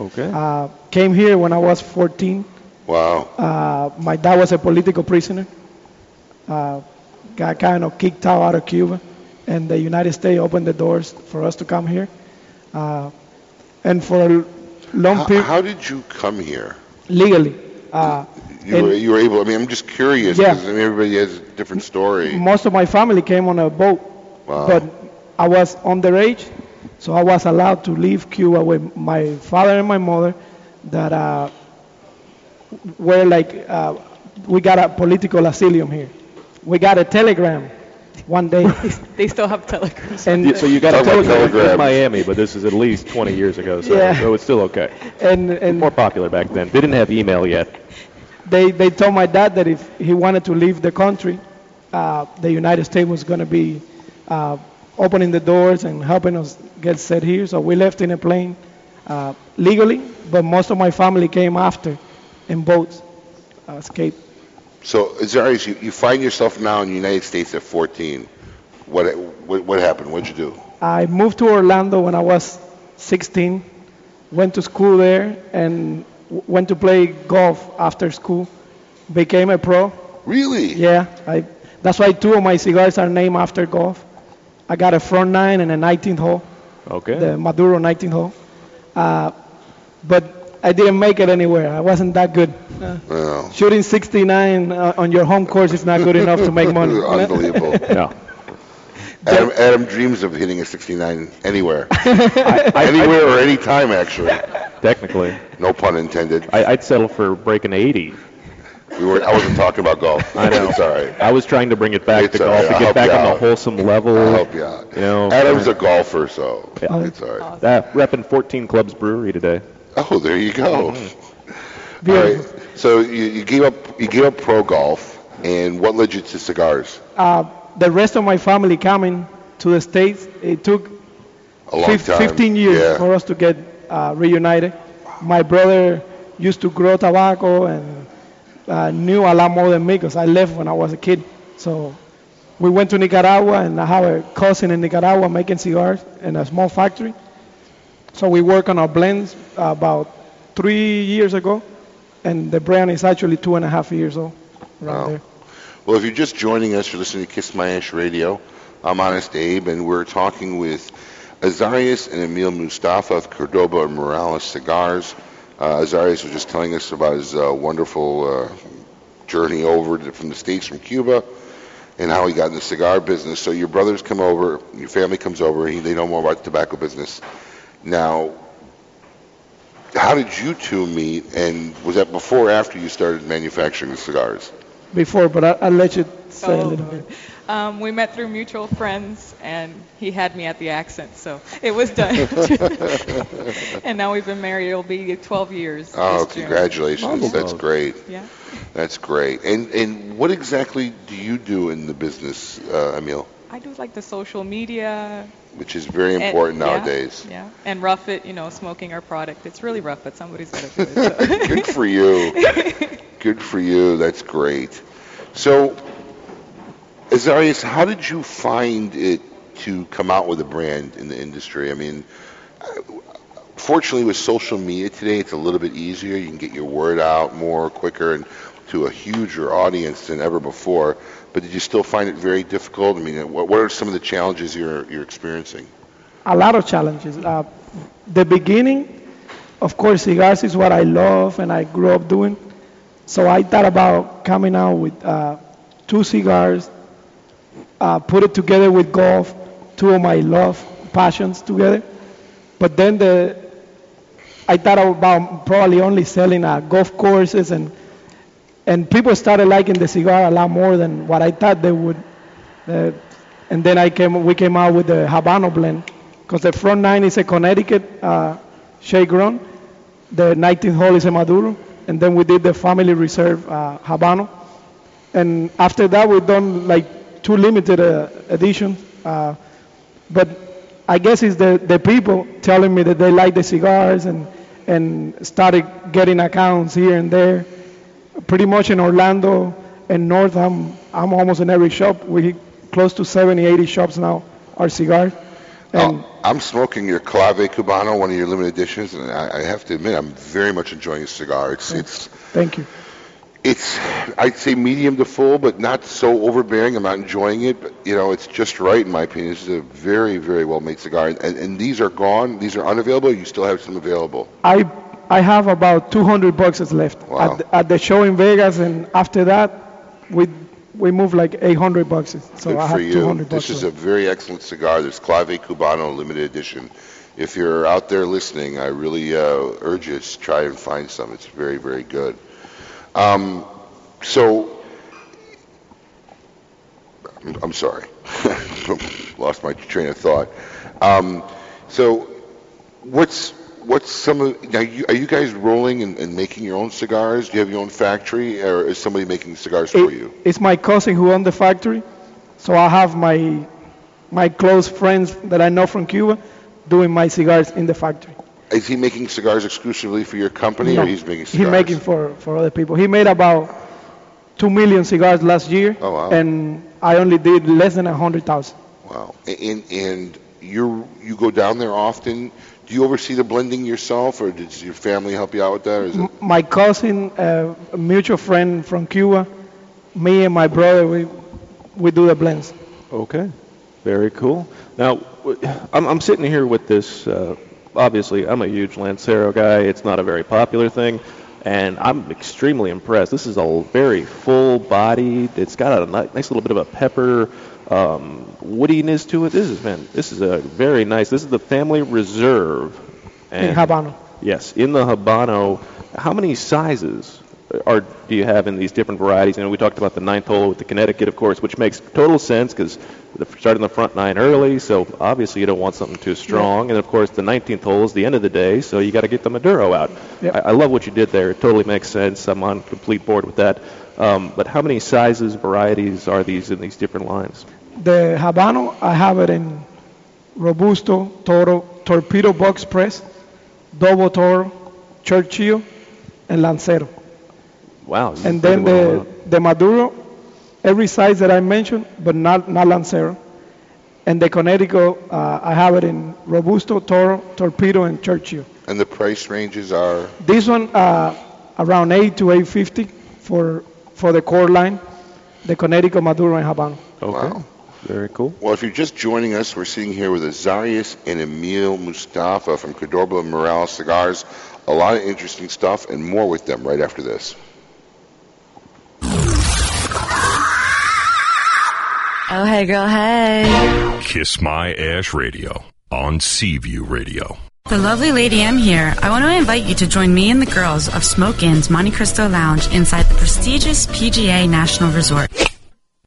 Okay.
Uh, came here when I was 14.
Wow.
Uh, my dad was a political prisoner. Uh, got kind of kicked out out of Cuba, and the United States opened the doors for us to come here. Uh, and for a long
How,
period,
how did you come here?
legally. Uh,
You were, you were able. I mean, I'm just curious
Yeah.
because I mean, everybody has a different story.
most of my family came on a boat,
Wow.
but I was underage, so I was allowed to leave Cuba with my father and my mother that uh, were like, uh, we got a political asylum here. We got a telegram one day.
They still have telegrams.
And-
Yeah, so you got a
about
telegram
telegrams.
in Miami, but this is at least 20 years ago, so,
Yeah.
so it's still okay.
and, and
More popular back then. They didn't have email yet.
they, they told my dad that if he wanted to leave the country, uh, the United States was going to be uh, opening the doors and helping us get set here. So we left in a plane uh, legally, but most of my family came after in boats, uh, escaped.
So, Azarias, you, you find yourself now in the United States at 14. What what, what happened? What'd you do?
I moved to Orlando when I was 16, went to school there, and w- went to play golf after school. Became a pro.
Really?
Yeah. I, that's why two of my cigars are named after golf. I got a front nine and a 19th hole,
Okay.
the Maduro 19th hole. Uh, but I didn't make it anywhere. I wasn't that good. Uh,
Well,
shooting 69 uh, on your home course is not good enough to make money.
Unbelievable.
yeah.
Adam, Adam dreams of hitting a 69 anywhere. anywhere or any time, actually.
Technically.
No pun intended.
I, I'd settle for breaking 80.
We were, I wasn't talking about golf.
I know.
It's all right.
I was trying to bring it back
It's
to golf
right.
to get back on
out.
the wholesome level.
I'll help you out.
You know,
Adam's a golfer, so it's all right.
That repping 14 Clubs Brewery today.
Oh, there you go.
Mm-hmm.
All right. So you, you gave up you gave up pro golf, and what led you to cigars?
Uh, the rest of my family coming to the States, it took
A long
fif-
time.
15 years
Yeah.
for us to get uh, reunited. My brother used to grow tobacco and uh, knew a lot more than me because I left when I was a kid. So we went to Nicaragua, and I have a cousin in Nicaragua making cigars in a small factory. So we work on our blends uh, about three years ago, and the brand is actually two and a half years old. Around
Wow.
there.
Well, if you're just joining us, you're listening to Kiss My Ash Radio. I'm Honest Abe, and we're talking with Azarias and Emil Mustafa of Cordova Morales Cigars. Uh, Azarias was just telling us about his uh, wonderful uh, journey over to, from the States, from Cuba, and how he got in the cigar business. So your brothers come over, your family comes over, he, they know more about the tobacco business. Now, how did you two meet, and was that before or after you started manufacturing the cigars?
Before, but I, I'll let you say a
Oh.
little bit.
Um, we met through mutual friends, and he had me at the accent, so it was done. and now we've been married. It'll be 12 years.
Oh,
this June.
congratulations! That's great.
Yeah.
That's great. And and what exactly do you do in the business, uh, Emil?
I do like the social media.
Which is very
and-
important
yeah,
nowadays.
Yeah. And rough it, you know, smoking our product. It's really rough, but somebody's got to do it. So.
Good for you. Good for you. That's great. So, Azarias, how did you find it to come out with a brand in the industry? I mean, fortunately, with social media today, it's a little bit easier. You can get your word out more quicker and to a huger audience than ever before. But did you still find it very difficult? I mean, what, what are some of the challenges you're you're experiencing?
a lot of challenges. Uh, the beginning, of course, cigars is what I love and I grew up doing. So I thought about coming out with uh, two cigars, uh, put it together with golf, two of my love passions together. But then the, I thought about probably only selling uh, golf courses and and people started liking the cigar a lot more than what I thought they would. Uh, and then I came, we came out with the Habano blend, because the front nine is a Connecticut uh, grown, the 19th hole is a Maduro, and then we did the family reserve uh, Habano. And after that, we've done like two limited uh, editions. Uh, but I guess it's the, the people telling me that they like the cigars and, and started getting accounts here and there. Pretty much in Orlando and North, I'm, I'm almost in every shop. We close to 70, 80 shops now are cigars. And
Oh, I'm smoking your Clave Cubano, one of your limited editions, and I, I have to admit, I'm very much enjoying the cigar. It's it's
thank you.
It's I'd say medium to full, but not so overbearing. I'm not enjoying it, but you know, it's just right in my opinion. This is a very very well made cigar, and, and these are gone. These are unavailable. You still have some available.
I I have about 200 boxes left at, the, at the show in Vegas, and after that, we we moved like 800 boxes. So
Good
I
for
have
you.
200
This is a very excellent cigar. There's Clave Cubano limited edition. If you're out there listening, I really uh, urge you to try and find some. It's very, very good. Um, so, I'm, I'm sorry, lost my train of thought. Um, so, what's what's some of now? You, are you guys rolling and, and making your own cigars? Do you have your own factory, or is somebody making cigars for you?
It's my cousin who owned the factory, so I have my my close friends that I know from Cuba doing my cigars in the factory.
Is he making cigars exclusively for your company,
No,
or he's making
He's
cigars?
making for, for other people. He made about two million cigars last year,
Oh, wow.
and I only did less than a hundred thousand.
Wow. And and you you go down there often. Do you oversee the blending yourself, or does your family help you out with that? Or is it?
My cousin, uh, a mutual friend from Cuba, me and my brother, we we do the blends.
Okay, very cool. Now, w- I'm, I'm sitting here with this. Uh, obviously, I'm a huge Lancero guy. It's not a very popular thing, and I'm extremely impressed. This is a very full-bodied. It's got a nice little bit of a pepper um, woodiness to it. This is man. This is a very nice. This is the Family Reserve.
in Habano.
Yes, in the Habano, how many sizes are do you have in these different varieties? You know, we talked about the ninth hole with the Connecticut, of course, which makes total sense because starting the front nine early, so obviously you don't want something too strong. And of course, the 19th hole is the end of the day, so you got to get the Maduro out. I, I love what you did there. It totally makes sense. I'm on complete board with that. Um, but how many sizes, varieties are these in these different lines?
The Habano, I have it in Robusto, Toro, Torpedo Box Press, Double Toro, Churchill, and Lancero.
Wow.
And then
went
the,
out.
the Maduro, every size that I mentioned, but not, not Lancero. And the Connecticut, uh, I have it in Robusto, Toro, Torpedo, and Churchill.
And the price ranges are
This one uh, around 8 to 850 for for the core line, the Connecticut Maduro and Habano.
Okay. Very cool.
Well, if you're just joining us, we're sitting here with Azarias and Emil Mustafa from Cordova Morales Cigars. A lot of interesting stuff and more with them right after this.
Oh, hey, girl, hey.
Kiss My Ash Radio on Seaview Radio.
The lovely Lady M here. I want to invite you to join me and the girls of Smoke Inn's Monte Cristo Lounge inside the prestigious PGA National Resort.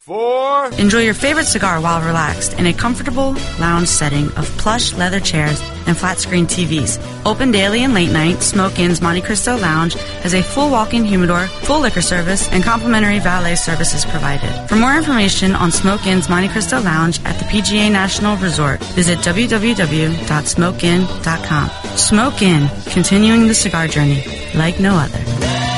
Four.
Enjoy your favorite cigar while relaxed in a comfortable lounge setting of plush leather chairs and flat screen TVs. Open daily and late night, Smoke Inn's Monte Cristo Lounge has a full walk-in humidor, full liquor service, and complimentary valet services provided. For more information on Smoke Inn's Monte Cristo Lounge at the PGA National Resort, visit www.smokeinn.com. Smoke Inn, continuing the cigar journey like no other.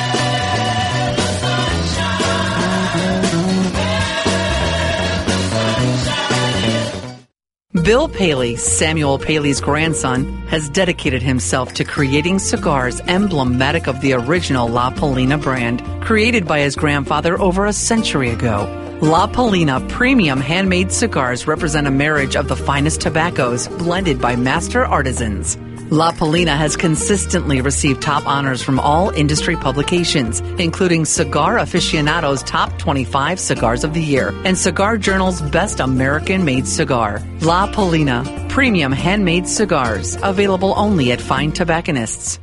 Bill Paley, Samuel Paley's grandson, has dedicated himself to creating cigars emblematic of the original La Palina brand, created by his grandfather over a century ago. La Palina premium handmade cigars represent a marriage of the finest tobaccos blended by master artisans. La Palina has consistently received top honors from all industry publications, including Cigar Aficionado's Top 25 Cigars of the Year and Cigar Journal's Best American Made Cigar. La Palina, premium handmade cigars, available only at fine tobacconists.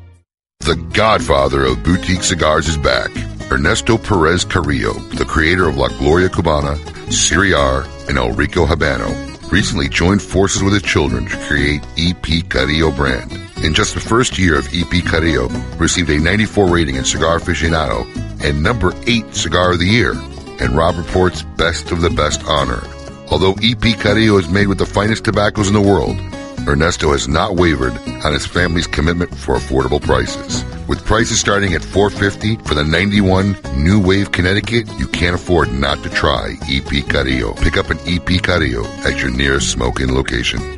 The godfather of boutique cigars is back. Ernesto Perez Carrillo, the creator of La Gloria Cubana, Siriar, and El Rico Habano. Recently joined forces with his children to create EP Carrillo brand. In just the first year of EP Carrillo, received a 94 rating in Cigar Aficionado and number 8 Cigar of the Year, and Robb Report's Best of the Best honor. Although EP Carrillo is made with the finest tobaccos in the world, Ernesto has not wavered on his family's commitment for affordable prices. With prices starting at 450 for the 91 New Wave Connecticut, you can't afford not to try EP Carrillo. Pick up an EP Carrillo at your nearest smoking location.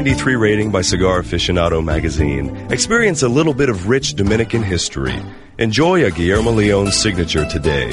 93 rating by Cigar Aficionado magazine. Experience a little bit of rich Dominican history. Enjoy a Guillermo Leon signature today.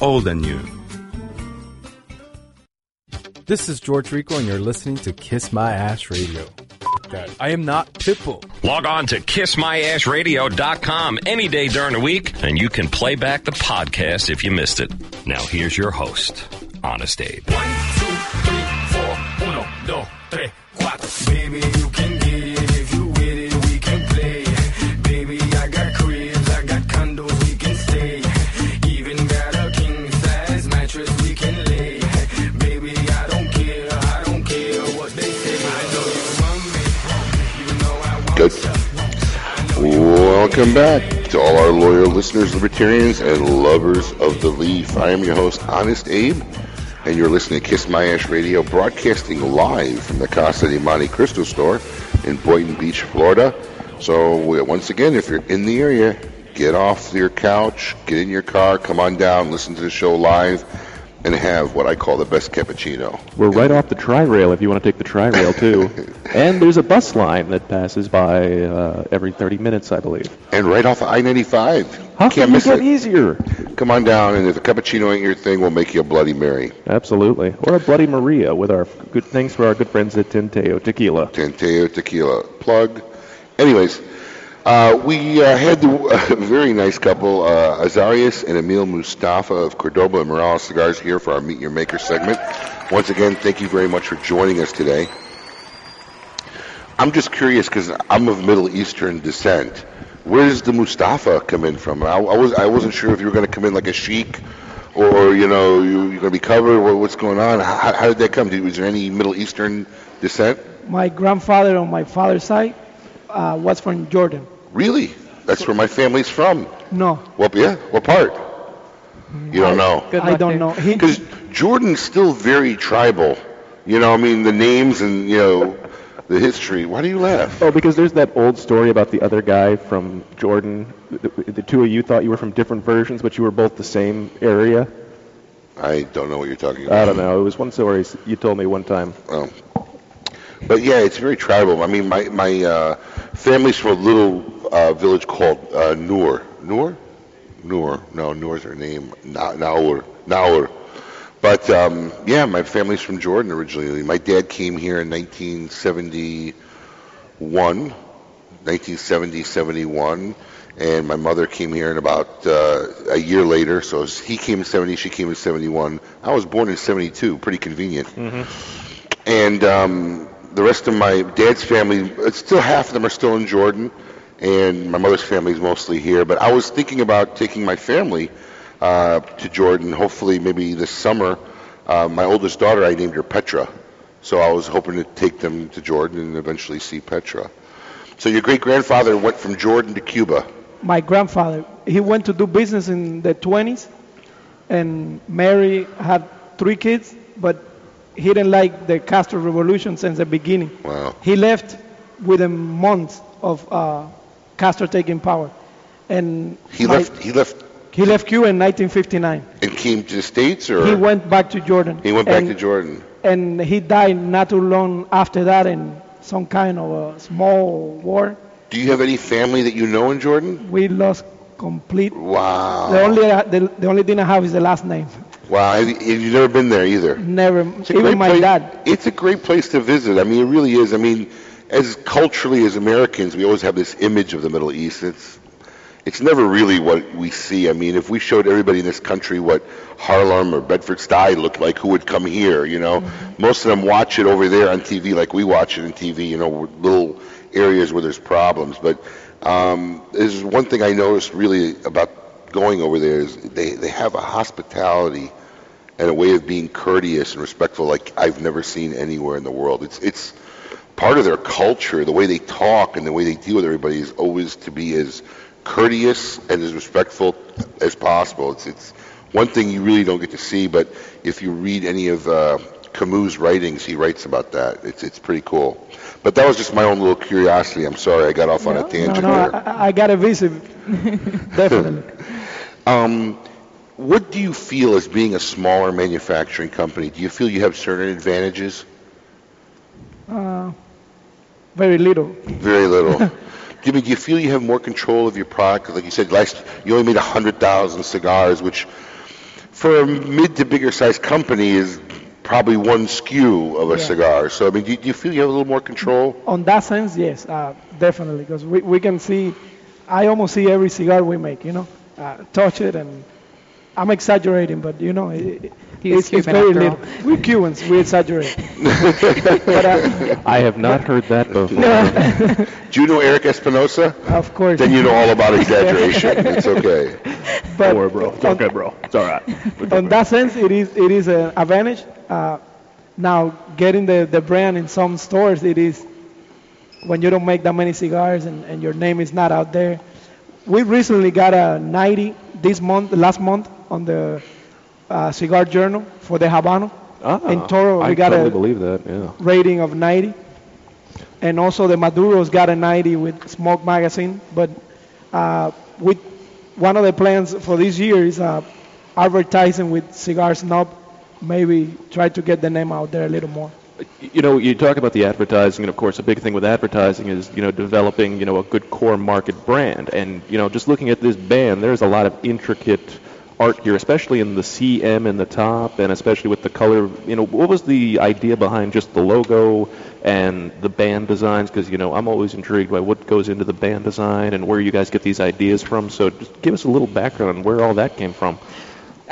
old and new.
This is George Rico, and you're listening to Kiss My Ash Radio. That I am not Pitbull.
Log on to kissmyashradio.com any day during the week, and you can play back the podcast if you missed it. Now, here's your host, Honest Abe.
One, two, three, four, Uno, dos, tres, cuatro. Baby, you can
Welcome back to all our loyal listeners, libertarians, and lovers of the leaf. I am your host, Honest Abe, and you're listening to Kiss My Ash Radio, broadcasting live from the Casa de Monte Cristo store in Boynton Beach, Florida. So, once again, if you're in the area, get off your couch, get in your car, come on down, listen to the show live, and have what I call the best cappuccino.
We're right off the tri rail if you want to take the tri rail too. and there's a bus line that passes by uh, every 30 minutes, I believe.
And right off of I-95.
How
Can't
you get
it.
easier?
Come on down, and if a cappuccino ain't your thing, we'll make you a Bloody Mary.
Absolutely. Or a Bloody Maria with our good thanks for our good friends at Tanteo Tequila.
Tanteo Tequila plug. Anyways, uh, we uh, had the, a very nice couple, uh, and Emil Mustafa of Cordova and Morales Cigars here for our Meet Your Maker segment. Once again, thank you very much for joining us today. I'm just curious because I'm of Middle Eastern descent. Where does the Mustafa come in from? I, I was I wasn't sure if you were going to come in like a sheik, or you know you, you're going to be covered. What, what's going on? How, how did that come? Did, was there any Middle Eastern descent?
My grandfather on my father's side uh, was from Jordan.
Really? That's where my family's from.
No,
What? Yeah. What part? You don't know.
I don't know. He,
Because Jordan's still very tribal. You know, I mean, the names and you know the history. Why do you laugh?
Oh, because there's that old story about the other guy from Jordan. The, the two of you thought you were from different versions, but you were both the same area.
I don't know what you're talking about.
I don't know. It was one story you told me one time.
Oh. But yeah, it's very tribal. I mean, my my uh, family's from a little uh, village called uh, Noor. Noor? Noor. No, Noor's her name. Na- Naur. Naur. But um, yeah, my family's from Jordan originally. My dad came here in 1971, 1970, 71, and my mother came here in about uh, a year later. So he came in 70, she came in 71. I was born in 72. Pretty convenient and um, the rest of my dad's family, it's still half of them are still in Jordan, and my mother's family is mostly here. But I was thinking about taking my family uh, to Jordan, hopefully maybe this summer. Uh, my oldest daughter, I named her Petra, so I was hoping to take them to Jordan and eventually see Petra. So your great grandfather went from Jordan to Cuba.
my grandfather, he went to do business in the 20s, and Mary had three kids, but he didn't like the Castro Revolution since the beginning.
Wow.
He left within months of uh, Castro taking power, and
He
my-
left. He left
He left Cuba in 1959.
and came to the states, or
He went back to Jordan.
He went back
and,
to Jordan.
And he died not too long after that in some kind of a small war.
Do you have any family that you know in Jordan?
We lost complete.
Wow.
The only the, the only thing I have is the last name.
Wow. Have you, have never been there either?
Never. Even my
place-
dad.
It's a great place to visit. I mean, it really is. I mean, as culturally as Americans, we always have this image of the Middle East. It's it's never really what we see. I mean, if we showed everybody in this country what Harlem or Bedford Stuy looked like, who would come here? You know, most of them watch it over there on TV, like we watch it on TV. You know, little areas where there's problems. But um, there's one thing I noticed really about going over there is they they have a hospitality and a way of being courteous and respectful like I've never seen anywhere in the world. It's it's part of their culture. The way they talk and the way they deal with everybody is always to be as courteous and as respectful as possible. It's it's one thing you really don't get to see, but if you read any of uh, Camus' writings, he writes about that. It's it's pretty cool. But that was just my own little curiosity. I'm sorry I got off on a
No,
tangent
no,
there.
I, I got a visit. Definitely.
Um, what do you feel as being a smaller manufacturing company? Do you feel you have certain advantages?
Uh, very little.
Very little. Jimmy, do you feel you have more control of your product? Like you said, last you only made 100,000 cigars, which for a mid to bigger sized company is probably one SKU of a
Yeah.
cigar. So, I mean, do you, do you feel you have a little more control?
On that sense, yes, uh, definitely, because we, we can see, I almost see every cigar we make, you know, uh, touch it, and I'm exaggerating, but you know, it, it's, it's very
after
little. We're Cubans, we exaggerate. but, uh,
I have not heard that before.
Do you know Eric Espinosa?
Of course.
Then you know all about exaggeration. it's okay.
But
Don't worry, bro. It's okay, bro. It's all right.
on that sense, it is it is an advantage. Uh, now, getting the, the brand in some stores, it is when you don't make that many cigars and, and your name is not out there. We recently got a 90 this month, last month, on the uh, Cigar Journal for the Habano.
Ah,
in Toro, we
I
got
totally
a
believe that. Yeah.
rating of 90. And also the Maduros got a 90 with Smoke Magazine. But uh, with one of the plans for this year is uh, advertising with Cigar Snob. Maybe try to get the name out there a little more.
You know, you talk about the advertising, and of course, a big thing with advertising is, you know, developing, you know, a good core market brand. And, you know, just looking at this band, there's a lot of intricate art here, especially in the CM in the top, and especially with the color. You know, what was the idea behind just the logo and the band designs? Because, you know, I'm always intrigued by what goes into the band design and where you guys get these ideas from. So just give us a little background on where all that came from.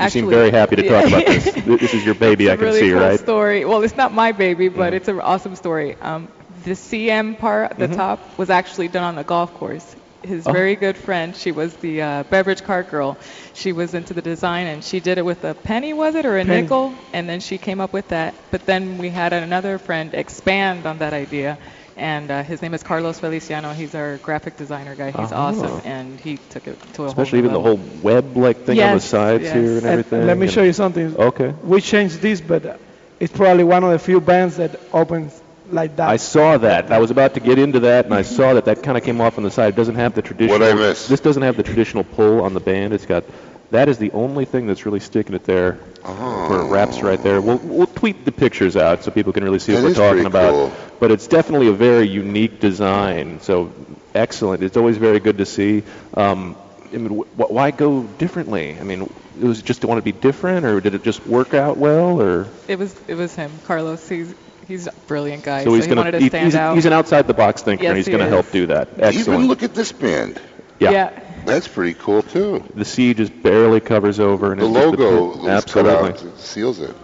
You seem very happy to talk about this. This is your baby, I can
really
see,
cool
right?
story. Well, it's not my baby, but it's an awesome story. Um, the CM part at the
Mhm.
top was actually done on a golf course. His
Oh.
very good friend, she was the uh, beverage cart girl. She was into the design, and she did it with a penny, was it, or a
Penny.
nickel? And then she came up with that. But then we had another friend expand on that idea. And uh, his name is Carlos Feliciano. He's our graphic designer guy. He's
Oh.
awesome, and he took it to a
Especially
whole
even
new
the whole web-like thing on the sides
yes.
here and
And
everything.
let me show you something.
Okay.
We changed this, but it's probably one of the few bands that opens like that.
I saw that. I was about to get into that, and I saw that that kind of came off on the side. It doesn't have the traditional.
What'd I miss?
This doesn't have the traditional pull on the band. It's got. That is the only thing that's really sticking it there. Where it wraps right there. We'll, we'll tweet the pictures out so people can really see
That
what
is
we're talking about.
cool.
But it's definitely a very unique design. So excellent. It's always very good to see. Um, I mean, wh- why go differently? I mean, it was just to want to be different, or did it just work out well, or?
It was it was him, Carlos. He's he's a brilliant guy.
So
So,
he's
he
gonna
wanted to
he-
stand
he's,
out.
he's an outside the box thinker,
Yes,
and he's
he
going to help do that. Excellent.
Even look at this band.
Yeah.
Yeah.
That's pretty cool too.
The C just barely covers over, and
The
it's just
logo
pin-
is cut
absolutely.
out. It seals it.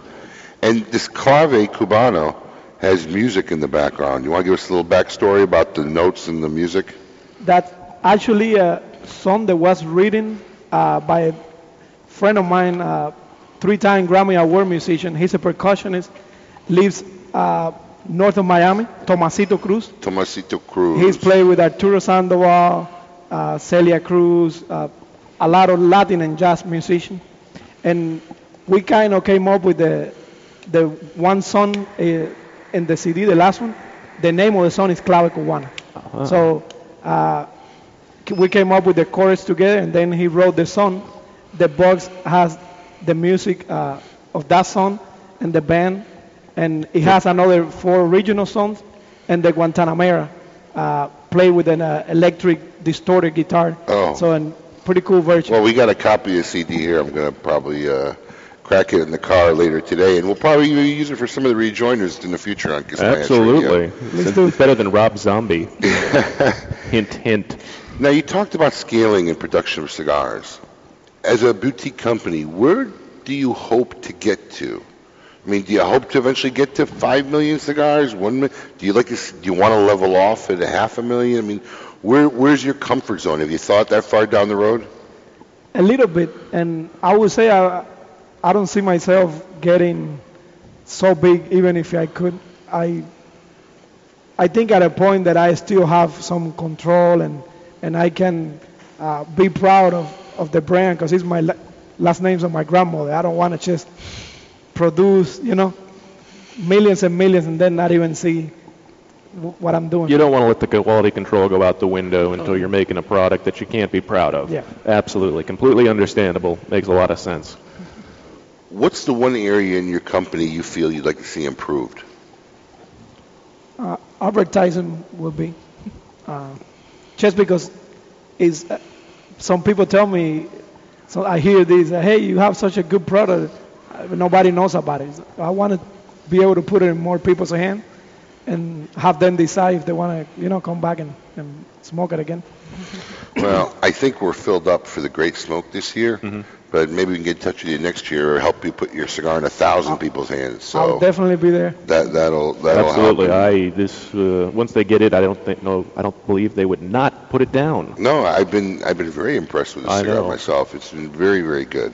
And this clave cubano has music in the background. You want to give us a little backstory about the notes and the music?
That's actually a song that was written uh, by a friend of mine, uh, three-time Grammy Award musician. He's a percussionist, lives uh, north of Miami, Tomasito Cruz.
Tomasito Cruz.
He's played with Arturo Sandoval, uh, Celia Cruz, uh, a lot of Latin and jazz musicians. and we kind of came up with the the one song uh, in the CD, the last one. The name of the song is Clave Cubana.
Uh-huh.
So uh, we came up with the chorus together, and then he wrote the song. The box has the music uh, of that song and the band, and it has another four original songs, and the Guantanamera uh, play with an uh, electric distorted guitar.
Oh.
So a pretty cool version.
Well, we got a copy of CD here. I'm going to probably uh, crack it in the car later today, and we'll probably use it for some of the rejoiners in the future on Kiss My Ash
Absolutely.
Radio.
It's, it's better than Rob Zombie. hint, hint.
Now, you talked about scaling and production of cigars. As a boutique company, where do you hope to get to? I mean, do you hope to eventually get to five million cigars? One? Do you like? To, do you want to level off at a half a million? I mean, where where's your comfort zone? Have you thought that far down the road?
A little bit, and I would say I, I don't see myself getting so big, even if I could. I, I think at a point that I still have some control and and I can uh, be proud of, of the brand because it's my la- last name's of my grandmother. I don't want to just produce, you know, millions and millions and then not even see what I'm doing.
You don't want to let the quality control go out the window until you're making a product that you can't be proud of.
Yeah.
Absolutely. Completely understandable. Makes a lot of sense.
What's the one area in your company you feel you'd like to see improved?
uh, advertising will be uh, just because is uh, some people tell me so I hear this uh, hey you have such a good product uh, but nobody knows about it I want to be able to put it in more people's hand and have them decide if they want to you know come back and, and smoke it again
Well, I think we're filled up for the Great Smoke this year,
Mm-hmm.
but maybe we can get in touch with you next year or help you put your cigar in a thousand people's hands. So I'll
definitely be there
that that'll that'll
Absolutely.
help.
I this uh, once they get it, I don't think no, I don't believe they would not put it down.
No, I've been I've been very impressed with the
I
cigar
know.
myself. It's been very very good.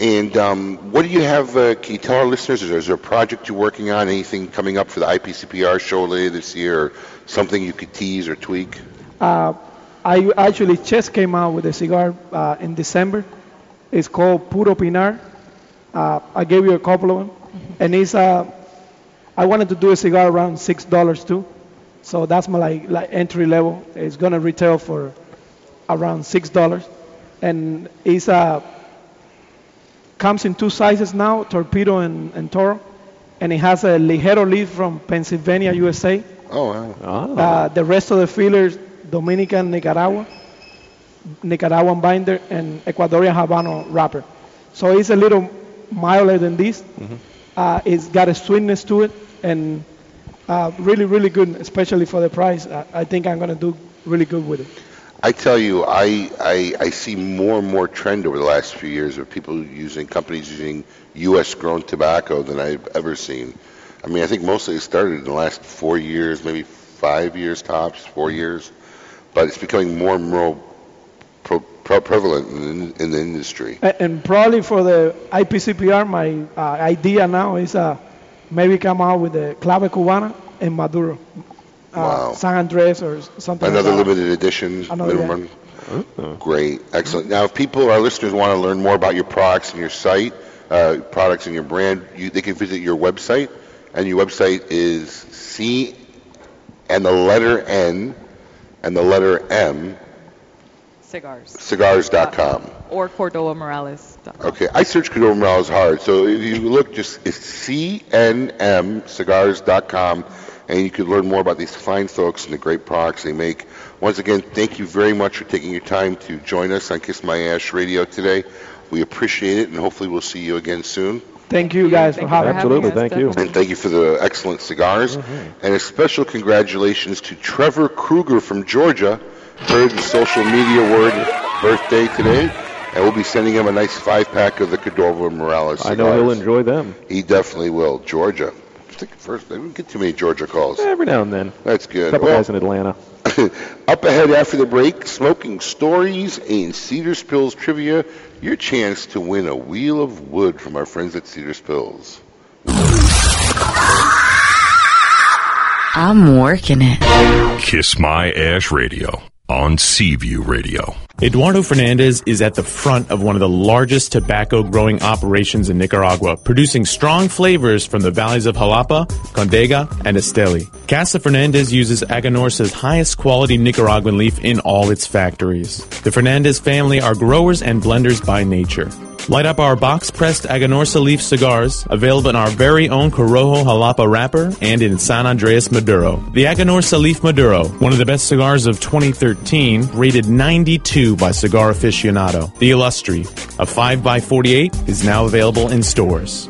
And um, what do you have? Uh, can you tell our listeners? Is there, is there a project you're working on? Anything coming up for the IPCPR show later this year, or something you could tease or tweak?
Uh, I actually just came out with a cigar uh, in December. It's called Puro Pinar. Uh, I gave you a couple of them, and it's uh, I wanted to do a cigar around six dollars too, so that's my like, like entry level. It's gonna retail for around six dollars, and it's uh, comes in two sizes now, torpedo and, and toro, and it has a ligero leaf from Pennsylvania, USA.
Oh wow!
Uh, the rest of the fillers, Dominican, Nicaragua, Nicaraguan binder, and Ecuadorian Habano wrapper. So it's a little milder than this. Uh, it's got a sweetness to it, and uh, really, really good, especially for the price. I, I think I'm going to do really good with it.
I tell you, I, I I see more and more trend over the last few years of people using companies using U.S. grown tobacco than I've ever seen. I mean, I think mostly it started in the last four years, maybe five years tops, four years, but it's becoming more and more pro, pro, prevalent in, in the industry.
And probably for the IPCPR, my uh, idea now is uh, maybe come out with the Clave Cubana and Maduro. Uh,
Wow.
San Andres or something
Another
like that.
limited edition,
Another,
minimum
yeah.
run. Great, excellent. Now, if people, our listeners, want to learn more about your products and your site, uh, products and your brand, you, they can visit your website, and your website is C and the letter N and the letter M
Cigars.
cigars.com.
Or Cordova Morales.
Okay, I searched Cordova Morales hard, so if you look, just it's cnmcigars.com, and you can learn more about these fine folks and the great products they make. Once again, thank you very much for taking your time to join us on Kiss My Ash Radio today. We appreciate it, and hopefully we'll see you again soon.
Thank you guys for having
Absolutely, thank you.
And thank you for the excellent cigars. Mm-hmm. And a special congratulations to Trevor Kruger from Georgia. Heard the social media word birthday today. And we'll be sending him a nice five pack of the Cordova Morales
I know he'll enjoy them.
He definitely will. Georgia. I think first, I didn't get too many Georgia calls.
Eh, every now and then.
That's good.
A couple
Well,
guys in Atlanta.
up ahead after the break, smoking stories and Cedar Spills trivia. Your chance to win a wheel of wood from our friends at Cedar Spills.
I'm working it.
Kiss My Ash Radio. On Seaview Radio.
Eduardo Fernandez is at the front of one of the largest tobacco growing operations in Nicaragua, producing strong flavors from the valleys of Jalapa, Condega, and Esteli. Casa Fernandez uses Aganorsa's highest quality Nicaraguan leaf in all its factories. The Fernandez family are growers and blenders by nature. Light up our box pressed Aganorsa leaf cigars, available in our very own Corojo Jalapa wrapper and in San Andreas Maduro. The Aganorsa Leaf Maduro, one of the best cigars of 2013, rated 92 by Cigar Aficionado. The Illustri, a 5x48, is now available in stores.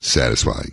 satisfying.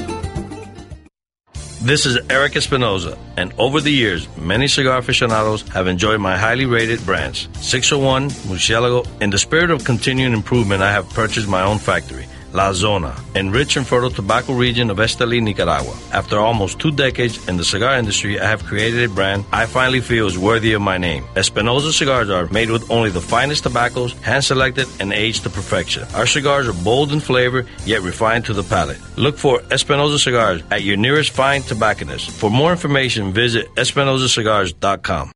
This is Eric Espinosa, and over the years, many cigar aficionados have enjoyed my highly rated brands, 601, Murcielago. In the spirit of continuing improvement, I have purchased my own factory. La Zona, in rich and fertile tobacco region of Esteli, Nicaragua. After almost two decades in the cigar industry, I have created a brand I finally feel is worthy of my name. Espinosa cigars are made with only the finest tobaccos, hand selected and aged to perfection. Our cigars are bold in flavor, yet refined to the palate. Look for Espinosa cigars at your nearest fine tobacconist. For more information, visit EspinosaCigars.com.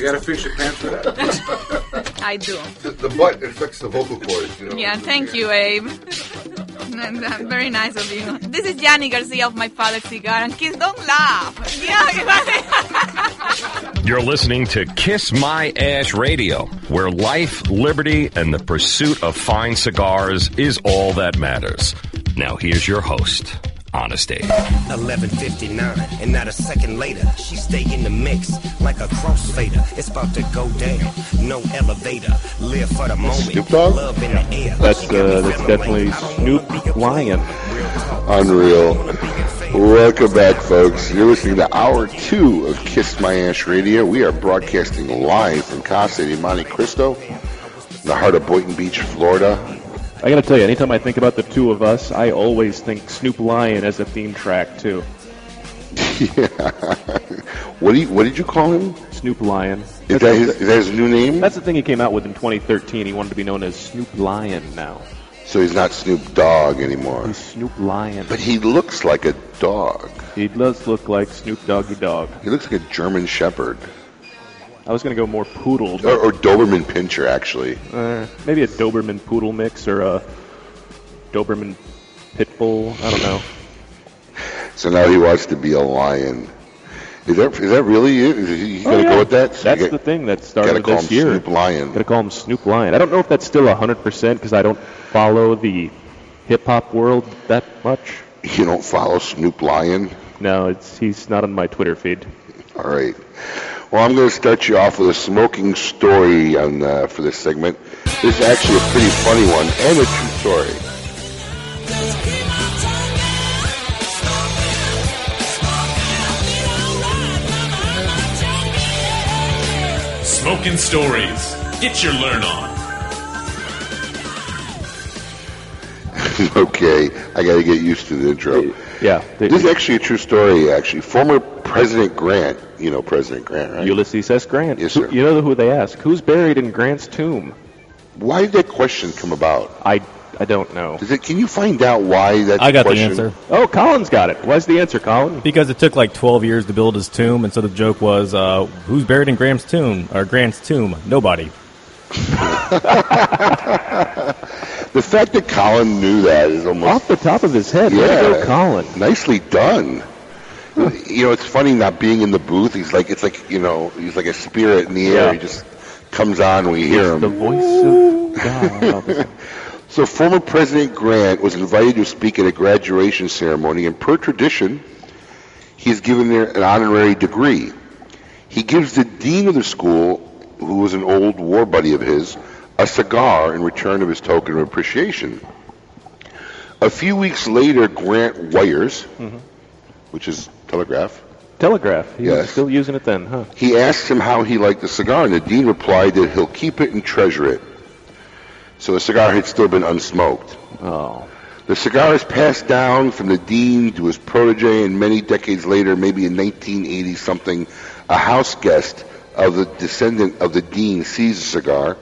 You gotta fix your pants for that.
I do.
The, the butt affects the vocal cords, you know.
Yeah, thank you, Abe. Very nice of you. This is Yanni Garcia of My Father's Cigar, and kids don't laugh. Yeah,
You're listening to Kiss My Ash Radio, where life, liberty, and the pursuit of fine cigars is all that matters. Now, here's your host, Honest Abe.
1159, and not a second later, she stay in the mix like a crossfader. It's about to go down, no elevator. Live for the moment,
Snoop Dogg?
love in the air.
That's uh, that's definitely Snoop Lion.
Unreal. Welcome back, folks. You're listening to hour two of Kiss My Ash Radio. We are broadcasting live from Casa de Monte Cristo, in the heart of Boynton Beach, Florida.
I gotta tell you, anytime I think about the two of us, I always think Snoop Lion as a theme track too.
yeah. What do you, What did you call him?
Snoop Lion.
Is that his, is that his new name?
That's the thing he came out with in 2013. He wanted to be known as Snoop Lion now.
So he's not Snoop Dogg anymore.
He's Snoop Lion.
But he looks like a dog.
He does look like Snoop Doggy Dog.
He looks like a German Shepherd.
I was gonna go more poodle.
Or, or Doberman Pinscher, actually.
Uh, maybe a Doberman Poodle mix or a Doberman Pitbull. I don't know.
So now he wants to be a lion. Is that is that really it? He
Oh, yeah.
go with that? So
That's
you
the thing that started gotta
call
this
him
year.
Snoop Lion.
Gotta call him Snoop Lion. I don't know if that's still 100% because I don't follow the hip hop world that much.
You don't follow Snoop Lion?
No, it's he's not on my Twitter feed.
All right. Well, I'm going to start you off with a smoking story on uh, for this segment. This is actually a pretty funny one and a true story.
Smoking stories. Get your learn on.
okay, I got to get used to the intro.
Yeah.
This is actually a true story. Actually, former President Grant. You know President Grant, right?
Ulysses S. Grant.
Yes,
Who-
sir.
You know who they ask? Who's buried in Grant's tomb?
Why did that question come about?
I I don't know.
Is it? Can you find out why that?
I got
question?
the answer.
Oh, Colin's got it. Why's the answer, Colin?
Because it took like 12 years to build his tomb, and so the joke was, uh, who's buried in Graham's tomb? Or Grant's tomb? Nobody.
The fact that Colin knew that is almost
Off the top of his head.
Yeah,
go, Colin.
Nicely done. You know, it's funny not being in the booth. He's like, it's like, you know, he's like a spirit in the air.
Yeah.
He just comes on when you hear him.
The voice of God.
So former President Grant was invited to speak at a graduation ceremony, and per tradition, he is given there an honorary degree. He gives the dean of the school, who was an old war buddy of his, a cigar in return of his token of appreciation. A few weeks later, Grant wires, mm-hmm. which is telegraph.
Telegraph. He was
Yes.
still using it then, huh?
He asked him how he liked the cigar, and the dean replied that he'll keep it and treasure it. So the cigar had still been unsmoked.
Oh.
The cigar is passed down from the dean to his protege, and many decades later, maybe in 1980 something, a house guest of the descendant of the dean sees the cigar,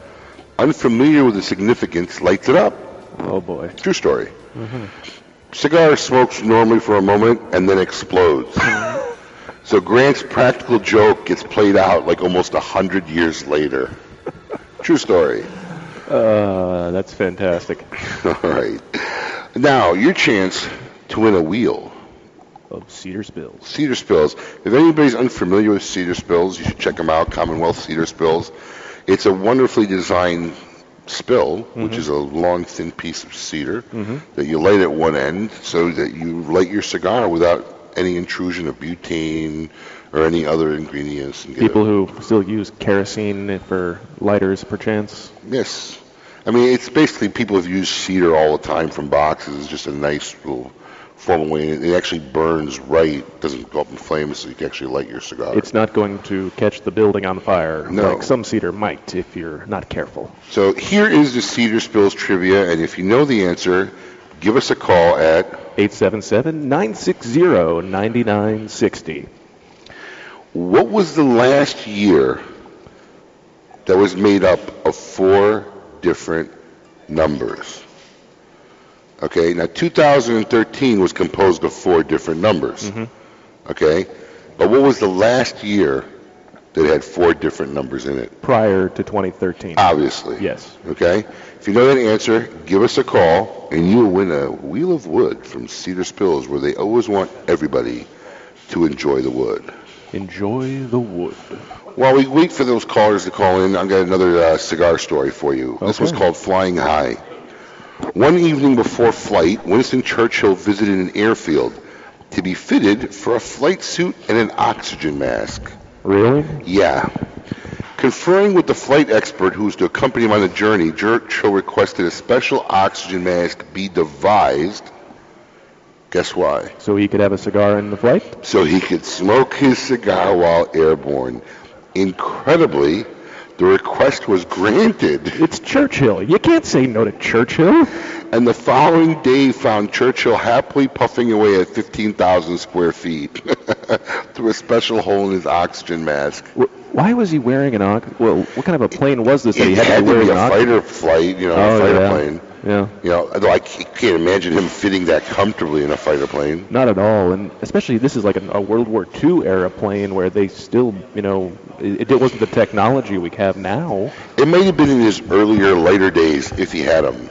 unfamiliar with the significance, lights it up.
Oh boy.
True story. Mm-hmm. Cigar smokes normally for a moment and then explodes. so Grant's practical joke gets played out like almost a hundred years later. True story.
Uh, that's fantastic.
All right. Now, your chance to win a wheel.
Of Cedar Spills.
Cedar Spills. If anybody's unfamiliar with Cedar Spills, you should check them out, Commonwealth Cedar Spills. It's a wonderfully designed spill, which is a long, thin piece of cedar
Mhm.
that you light at one end so that you light your cigar without any intrusion of butane or any other ingredients. And
People who still use kerosene for lighters, perchance.
Yes. I mean, it's basically people have used cedar all the time from boxes. It's just a nice little formal way. It actually burns right. doesn't go up in flames, so you can actually light your cigar.
It's not going to catch the building on fire
No.
like some cedar might if you're not careful.
So here is the Cedar Spills trivia, and if you know the answer, give us a call at
877-960-9960.
What was the last year that was made up of four different numbers? Okay, now 2013 was composed of four different numbers. Mm-hmm. Okay, but what was the last year that had four different numbers in it?
Prior to 2013.
Obviously.
Yes.
Okay? If you know that answer, give us a call, and you will win a wheel of wood from Cedar Spills, where they always want everybody to enjoy the wood.
Enjoy the wood.
While we wait for those callers to call in, I've got another uh, cigar story for you. This was
Okay.
called Flying High. One evening before flight, Winston Churchill visited an airfield to be fitted for a flight suit and an oxygen mask.
Really?
Yeah. Conferring with the flight expert who was to accompany him on the journey, Churchill requested a special oxygen mask be devised. Guess why?
So he could have a cigar in the flight?
So he could smoke his cigar while airborne. Incredibly, the request was granted.
It's Churchill. You can't say no to Churchill.
And the following day found Churchill happily puffing away at 15,000 square feet through a special hole in his oxygen mask.
Why was he wearing an ox? Well, what kind of a plane was this that he
It
had
had
to be
to be a
ox-
fighter flight, you know,
Oh,
a fighter
yeah.
plane.
Yeah.
You know, although I can't imagine him fitting that comfortably in a fighter plane.
Not at all, and especially this is like a, a World War II era plane where they still, you know, it, it wasn't the technology we have now.
It may have been in his earlier, later days if he had them.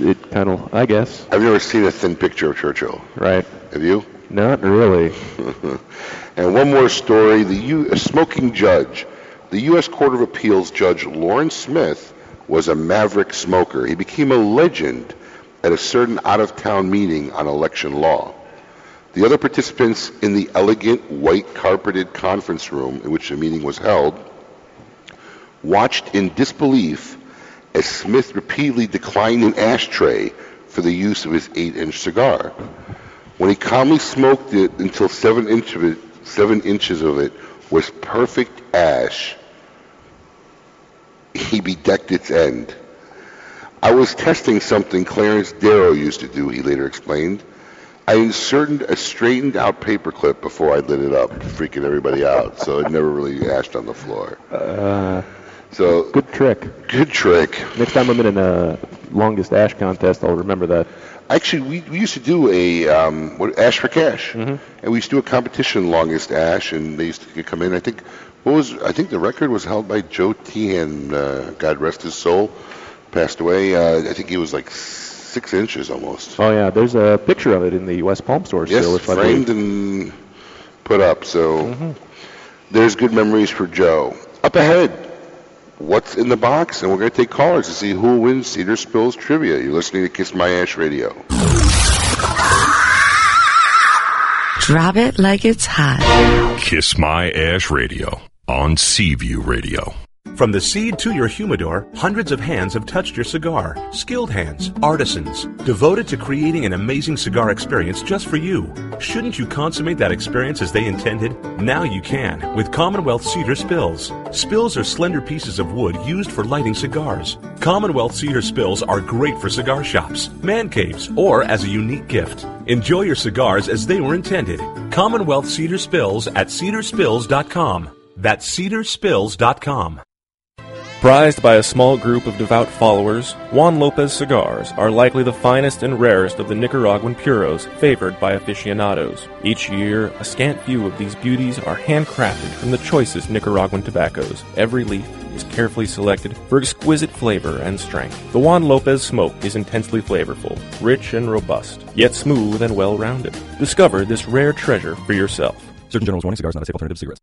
It kind of, I guess.
I've never seen a thin picture of Churchill.
Right.
Have you?
Not really.
and one more story: the U- a smoking judge, the U.S. Court of Appeals Judge Lawrence Smith, was a maverick smoker. He became a legend at a certain out-of-town meeting on election law. The other participants in the elegant white carpeted conference room in which the meeting was held watched in disbelief as Smith repeatedly declined an ashtray for the use of his eight-inch cigar. When he calmly smoked it until seven, inch it, seven inches of it was perfect ash, he bedecked its end. I was testing something Clarence Darrow used to do, he later explained. I inserted a straightened out paperclip before I lit it up, freaking everybody out, so it never really ashed on the floor.
Uh,
so
good trick.
Good trick.
Next time I'm in a longest ash contest, I'll remember that.
Actually, we, we used to do a um, what, Ash for Cash, and we used to do a competition, longest Ash, and they used to come in. I think what was I think the record was held by Joe Tehan, uh, God rest his soul, passed away. Uh, I think he was like six inches almost.
Oh yeah, there's a picture of it in the West Palm store
Yes,
still. if I
framed
believe.
and put up. So mm-hmm. there's good memories for Joe. Up ahead, what's in the box? And we're going to take callers to see who wins Cedar Spills trivia. You're listening to Kiss My Ash Radio.
Drop it like it's hot.
Kiss My Ash Radio on Seaview Radio.
From the seed to your humidor, hundreds of hands have touched your cigar. Skilled hands, artisans, devoted to creating an amazing cigar experience just for you. Shouldn't you consummate that experience as they intended? Now you can with Commonwealth Cedar Spills. Spills are slender pieces of wood used for lighting cigars. Commonwealth Cedar Spills are great for cigar shops, man caves, or as a unique gift. Enjoy your cigars as they were intended. Commonwealth Cedar Spills at cedarspills.com. That's cedarspills.com.
Prized by a small group of devout followers, Juan Lopez cigars are likely the finest and rarest of the Nicaraguan puros favored by aficionados. Each year, a scant few of these beauties are handcrafted from the choicest Nicaraguan tobaccos. Every leaf is carefully selected for exquisite flavor and strength. The Juan Lopez smoke is intensely flavorful, rich and robust, yet smooth and well-rounded. Discover this rare treasure for yourself.
Surgeon General's warning cigars not a safe alternative to cigarettes.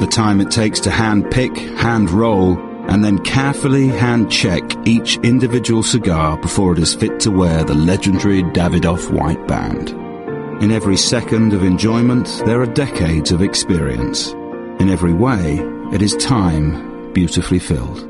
the time it takes to hand pick, hand roll, and then carefully hand check each individual cigar before it is fit to wear the legendary Davidoff white band. In every second of enjoyment, there are decades of experience. In every way, it is time beautifully filled.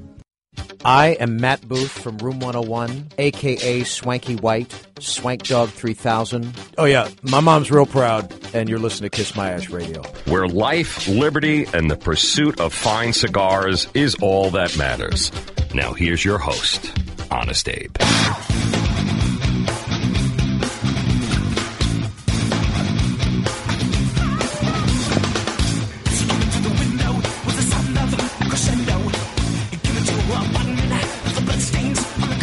I am Matt Booth from Room 101, aka Swanky White, Swank Dog 3000. Oh, yeah, my mom's real proud, and you're listening to Kiss My Ash Radio.
Where life, liberty, and the pursuit of fine cigars is all that matters. Now, here's your host, Honest Abe.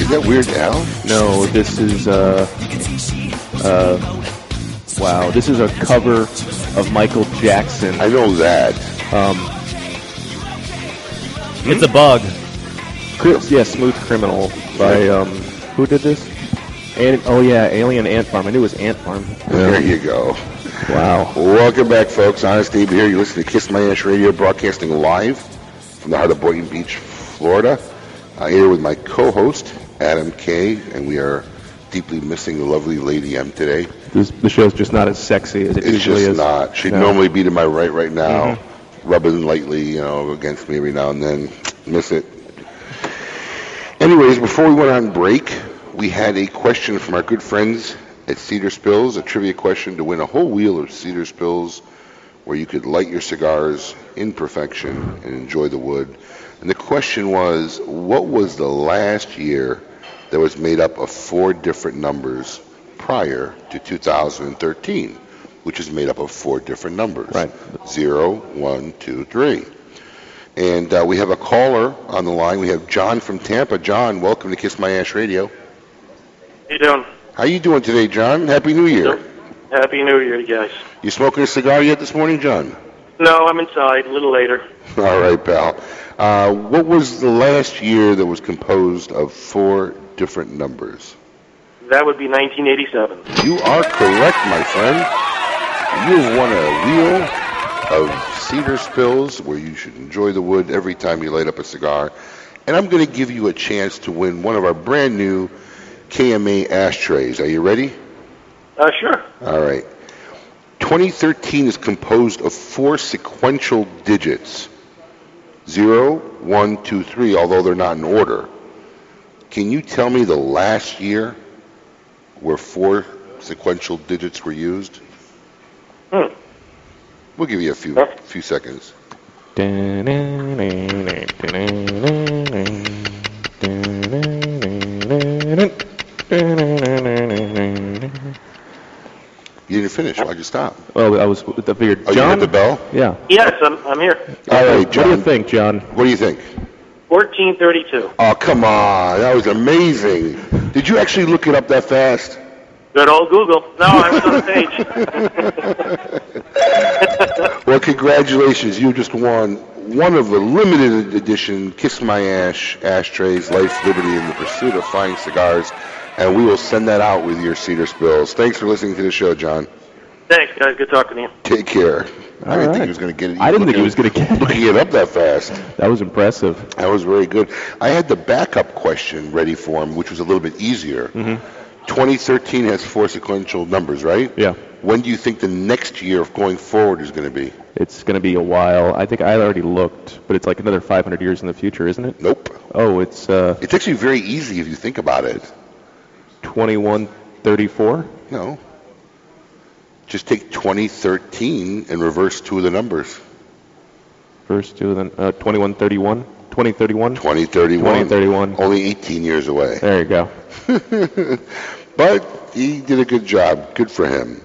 Is that Weird Al?
No, this is uh, uh, wow. This is a cover of Michael Jackson.
I know that.
Um,
It's a bug.
Chris, yeah, Smooth Criminal by um, who did this? An- oh yeah, Alien Ant Farm. I knew it was Ant Farm.
There you go.
Wow.
Welcome back, folks. Honest Abe here. You listen to Kiss My Ash Radio, broadcasting live from the heart of Boynton Beach, Florida. Uh, here with my co-host Adam Kay, and we are deeply missing the lovely Lady M today.
This, the show's just not as sexy as it
It's
usually
just
is.
not. She'd
No.
normally be to my right right now,
Mhm.
rubbing lightly, you know, against me every now and then. Miss it. Anyways, before we went on break, we had a question from our good friends at Cedar Spills, a trivia question to win a whole wheel of Cedar Spills where you could light your cigars in perfection and enjoy the wood. And the question was, what was the last year that was made up of four different numbers prior to 2013, which is made up of four different numbers. Right. Zero, one, two, three. And uh, we have a caller on the line. We have John from Tampa. John, welcome to Kiss My Ash Radio.
How you doing?
How you doing today, John? Happy New Year.
Happy New Year, guys.
You smoking a cigar yet this morning, John?
No, I'm inside. A little later.
All right, pal. Uh, what was the last year that was composed of four different numbers?
That would be 1987.
You are correct, my friend. You have won a wheel of cedar spills where you should enjoy the wood every time you light up a cigar. And I'm going to give you a chance to win one of our brand new KMA ashtrays. Are you ready?
Uh, sure.
All right. 2013 is composed of four sequential digits. Zero, one, two, three, although they're not in order. Can you tell me the last year where four sequential digits were used?
Hmm.
We'll give you a few few seconds. You didn't finish. Why'd you stop?
Well, I was I figured.
Oh, you
John,
hit the bell?
Yeah.
Yes, I'm, I'm here.
All right, John.
What do you think, John?
What do you think?
1432.
Oh, come on. That was amazing. Did you actually look it up that fast?
Good old Google. No, I was on stage.
Well, congratulations. You just won one of the limited edition Kiss My Ash ashtrays, Life, Liberty, and the Pursuit of Fine Cigars. And we will send that out with your cedar spills. Thanks for listening to the show, John.
Thanks, guys. Good talking to you.
Take care. I didn't think he was going to get it.
I didn't think he was going to get it.
Looking it up that fast.
That was impressive.
That was very good. I had the backup question ready for him, which was a little bit easier.
Mm-hmm.
2013 has four sequential numbers, right?
Yeah.
When do you think the next year of going forward is going to be?
It's going to be a while. I think I already looked, but it's like another 500 years in the future, isn't it?
Nope.
Oh, it's uh,
It's actually very easy if you think about it.
2134.
No. Just take 2013 and reverse two of the numbers.
First two, then uh, 2131. 2031.
2031.
2031.
Only 18 years away.
There you go.
but he did a good job. Good for him.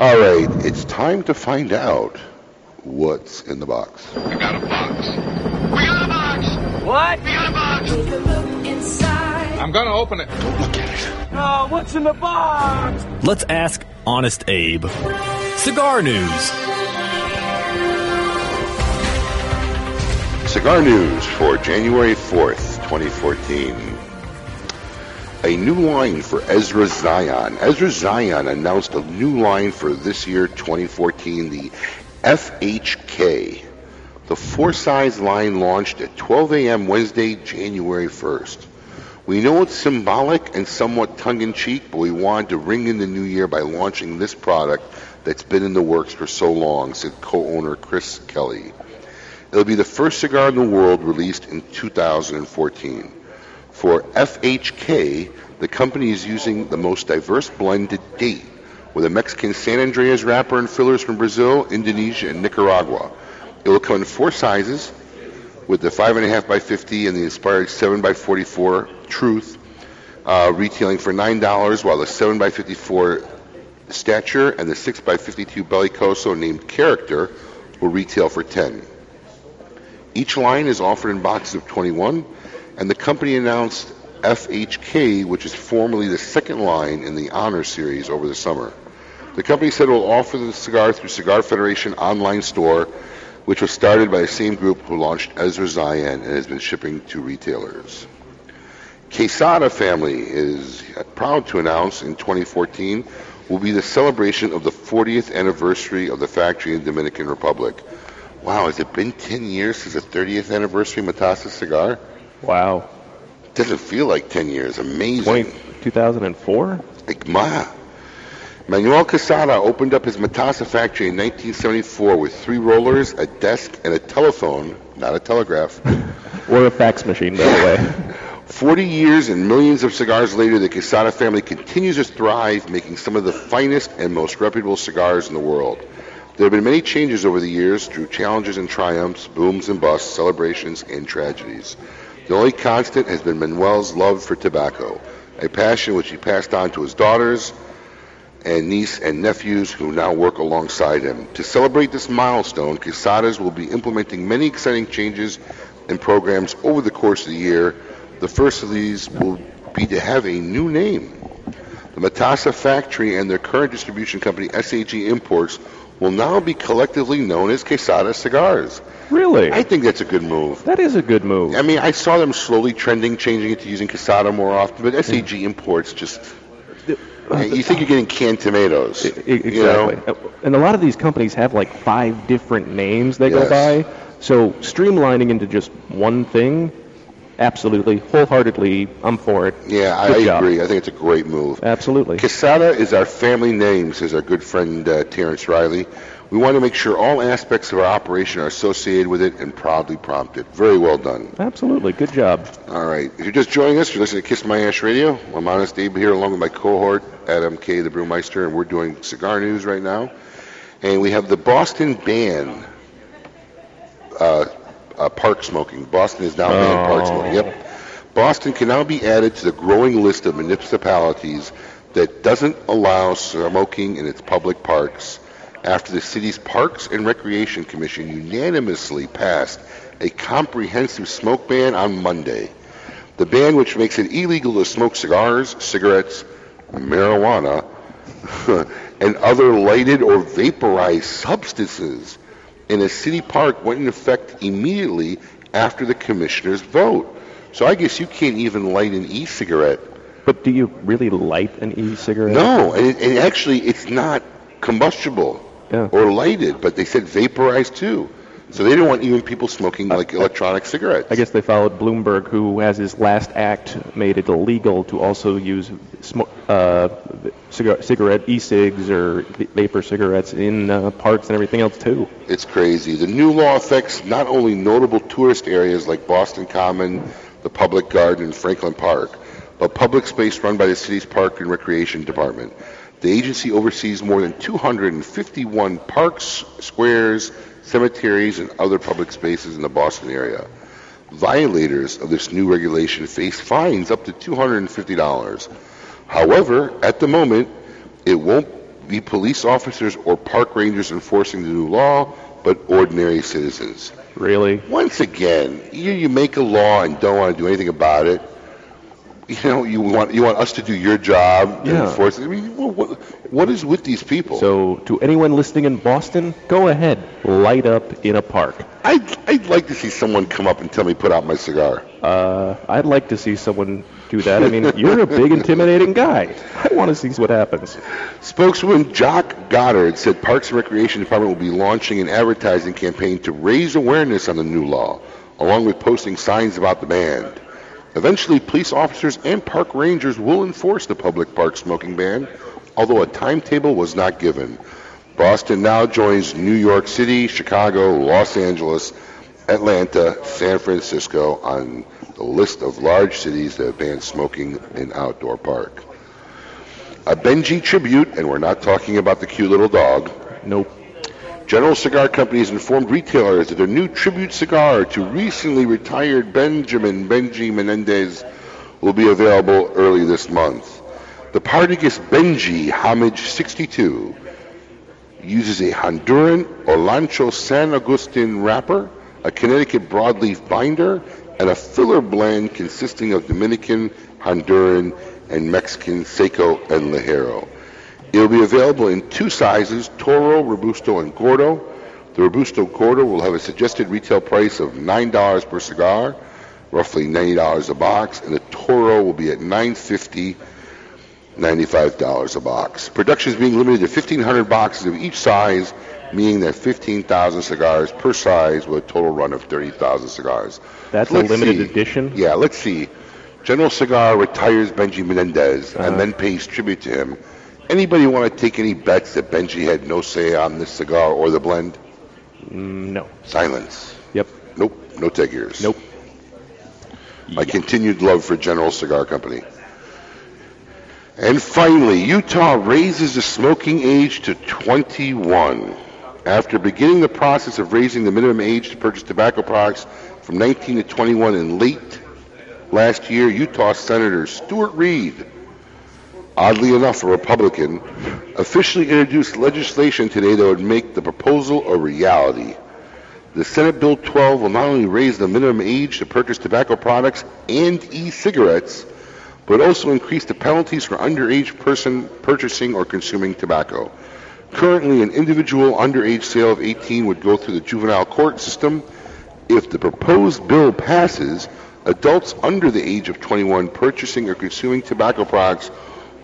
All right, it's time to find out what's in the box.
We got a box. We got a box. What? We got a box. Take a look inside. I'm gonna open it. Don't look at it.
Oh, what's in the box?
Let's ask Honest Abe. Cigar news.
Cigar news for January 4th, 2014. A new line for Ezra Zion. Ezra Zion announced a new line for this year, 2014, the FHK. The four size line launched at 12 a.m. Wednesday, January 1st. We know it's symbolic and somewhat tongue in cheek, but we wanted to ring in the new year by launching this product that's been in the works for so long, said co owner Chris Kelly. It'll be the first cigar in the world released in 2014. For FHK, the company is using the most diverse blend to date, with a Mexican San Andreas wrapper and fillers from Brazil, Indonesia, and Nicaragua. It will come in four sizes, with the 5.5 by 50 and the inspired 7 by 44 Truth, uh, retailing for $9, while the 7x54 Stature and the 6x52 Bellicoso named Character will retail for 10 each line is offered in boxes of 21, and the company announced FHK, which is formerly the second line in the Honor series over the summer. The company said it will offer the cigar through Cigar Federation online store, which was started by the same group who launched Ezra Zion and has been shipping to retailers. Quesada family is proud to announce in 2014 will be the celebration of the 40th anniversary of the factory in the Dominican Republic. Wow, has it been 10 years since the 30th anniversary of Matasa cigar?
Wow.
Doesn't feel like 10 years. Amazing.
20, 2004?
Like, ma. Manuel Quesada opened up his Matasa factory in 1974 with three rollers, a desk, and a telephone, not a telegraph,
Or a fax machine, by the way.
40 years and millions of cigars later, the Quesada family continues to thrive, making some of the finest and most reputable cigars in the world. There have been many changes over the years through challenges and triumphs, booms and busts, celebrations and tragedies. The only constant has been Manuel's love for tobacco, a passion which he passed on to his daughters and niece and nephews who now work alongside him. To celebrate this milestone, Quesadas will be implementing many exciting changes and programs over the course of the year. The first of these will be to have a new name. The Matasa factory and their current distribution company, SAG Imports, will now be collectively known as Quesada Cigars.
Really?
I think that's a good move.
That is a good move.
I mean, I saw them slowly trending, changing it to using Quesada more often, but SAG hmm. Imports just. Uh, you think you're getting canned tomatoes.
Exactly.
You know?
Uh, and a lot of these companies have like five different names they
Yes.
go by. So streamlining into just one thing, absolutely, wholeheartedly, I'm for it.
Yeah, I,
Good
I
job.
agree. I think it's a great move.
Absolutely.
Quesada is our family name, says our good friend uh, Terence Reilly. We want to make sure all aspects of our operation are associated with it and proudly prompt it. Very well done.
Absolutely. Good job.
All right. If you're just joining us, you're listening to Kiss My Ash Radio. I'm Honest Abe here along with my cohort, Adam K., the Brewmeister, and we're doing cigar news right now. And we have the Boston ban uh, uh, park smoking. Boston is now banned park smoking. Yep. Boston can now be added to the growing list of municipalities that doesn't allow smoking in its public parks after the city's Parks and Recreation Commission unanimously passed a comprehensive smoke ban on Monday. The ban, which makes it illegal to smoke cigars, cigarettes, marijuana, and other lighted or vaporized substances in a city park, went into effect immediately after the commissioner's vote. So I guess you can't even light an e-cigarette.
But do you really light an e-cigarette?
No, and, it, and actually, it's not combustible or lighted, but they said vaporized too. So they don't want even people smoking like electronic cigarettes.
I guess they followed Bloomberg, who, as his last act, made it illegal to also use smoke, uh, cigar- cigarette e-cigs or vapor cigarettes in uh, parks and everything else too.
It's crazy. The new law affects not only notable tourist areas like Boston Common, the Public Garden, and Franklin Park, but public space run by the city's Park and Recreation Department. The agency oversees more than 251 parks, squares, cemeteries, and other public spaces in the Boston area. Violators of this new regulation face fines up to $250. However, at the moment, it won't be police officers or park rangers enforcing the new law, but ordinary citizens.
Really?
Once again, you, you make a law and don't want to do anything about it. You know, you want you want us to do your job and
Yeah.
enforce it. I mean, what, what, is with these people?
So, to anyone listening in Boston, go ahead, light up in a park.
I'd, I'd like to see someone come up and tell me put out my cigar.
Uh, I'd like to see someone do that. I mean, you're a big, intimidating guy. I want to see what happens.
Spokeswoman Jock Goddard said Parks and Recreation Department will be launching an advertising campaign to raise awareness on the new law, along with posting signs about the ban. Eventually, police officers and park rangers will enforce the public park smoking ban, although a timetable was not given. Boston now joins New York City, Chicago, Los Angeles, Atlanta, San Francisco on the list of large cities that have banned smoking in outdoor park. A Benji tribute, and we're not talking about the cute little dog.
Nope.
General Cigar Company has informed retailers that their new tribute cigar to recently retired Benjamin Benji Menendez will be available early this month. The Partagas Benji Homage 62 uses a Honduran Olancho San Agustin wrapper, a Connecticut broadleaf binder, and a filler blend consisting of Dominican, Honduran, and Mexican Seco and Ligero. It will be available in two sizes, Toro, Robusto, and Gordo. The Robusto Gordo will have a suggested retail price of $9 per cigar, roughly $90 a box, and the Toro will be at $9.50 $95 a box. Production is being limited to 1,500 boxes of each size, meaning that 15,000 cigars per size with a total run of 30,000 cigars.
That's a limited
see.
edition?
Yeah, let's see. General Cigar retires Benji Menendez
Uh-huh.
and then pays tribute to him. Anybody want to take any bets that Benji had no say on this cigar or the blend?
Mm, no.
Silence.
Yep.
Nope. No takers.
Nope.
My continued love for General Cigar Company. And finally, Utah raises the smoking age to 21. After beginning the process of raising the minimum age to purchase tobacco products from 19 to 21 in late last year, Utah Senator Stuart Reid, oddly enough a Republican, officially introduced legislation today that would make the proposal a reality. The Senate Bill 12 will not only raise the minimum age to purchase tobacco products and e-cigarettes, but also increase the penalties for underage person purchasing or consuming tobacco. Currently, an individual underage sale of 18 would go through the juvenile court system. If the proposed bill passes, adults under the age of 21 purchasing or consuming tobacco products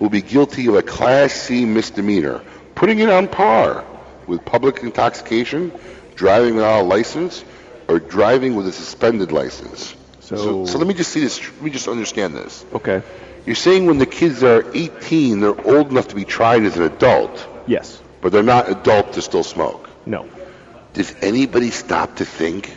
will be guilty of a Class C misdemeanor, putting it on par with public intoxication, driving without a license, or driving with a suspended license.
So-
so, let me just see this. Let me just understand this.
Okay.
You're saying when the kids are 18, they're old enough to be tried as an adult,
Yes.
but they're not adult to still smoke.
No.
Does anybody stop to think?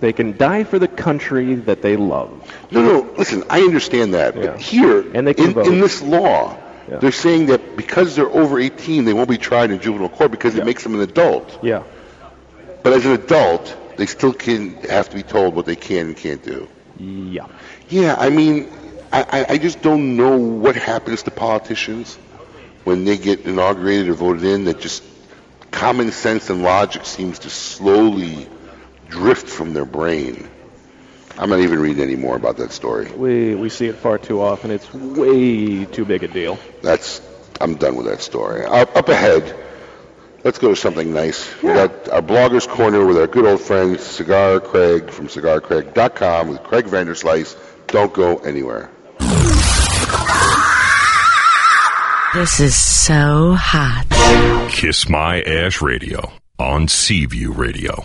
They can die for the country that they love.
No, no. Listen, I understand that,
Yeah.
but here
And they can
in,
vote.
in this law,
Yeah.
they're saying that because they're over 18, they won't be tried in juvenile court because it makes them an adult.
Yeah.
But as an adult, they still can have to be told what they can and can't do.
Yeah.
Yeah, I mean, I, I, I just don't know what happens to politicians when they get inaugurated or voted in. That just common sense and logic seems to slowly drift from their brain. I'm not even reading any more about that story.
We we see it far too often. It's way too big a deal.
That's I'm done with that story. Up, up ahead, let's go to something nice. We got our bloggers corner with our good old friend Cigar Craig from CigarCraig.com with Craig Vanderslice. Don't go anywhere.
This is so hot.
Kiss My Ash Radio on Seaview Radio.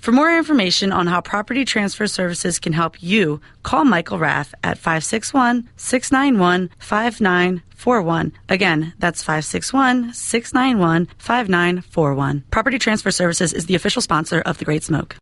For more information on how Property Transfer Services can help you, call Michael Rath at 561 691 5941. Again, that's 561 691 5941. Property Transfer Services is the official sponsor of The Great Smoke.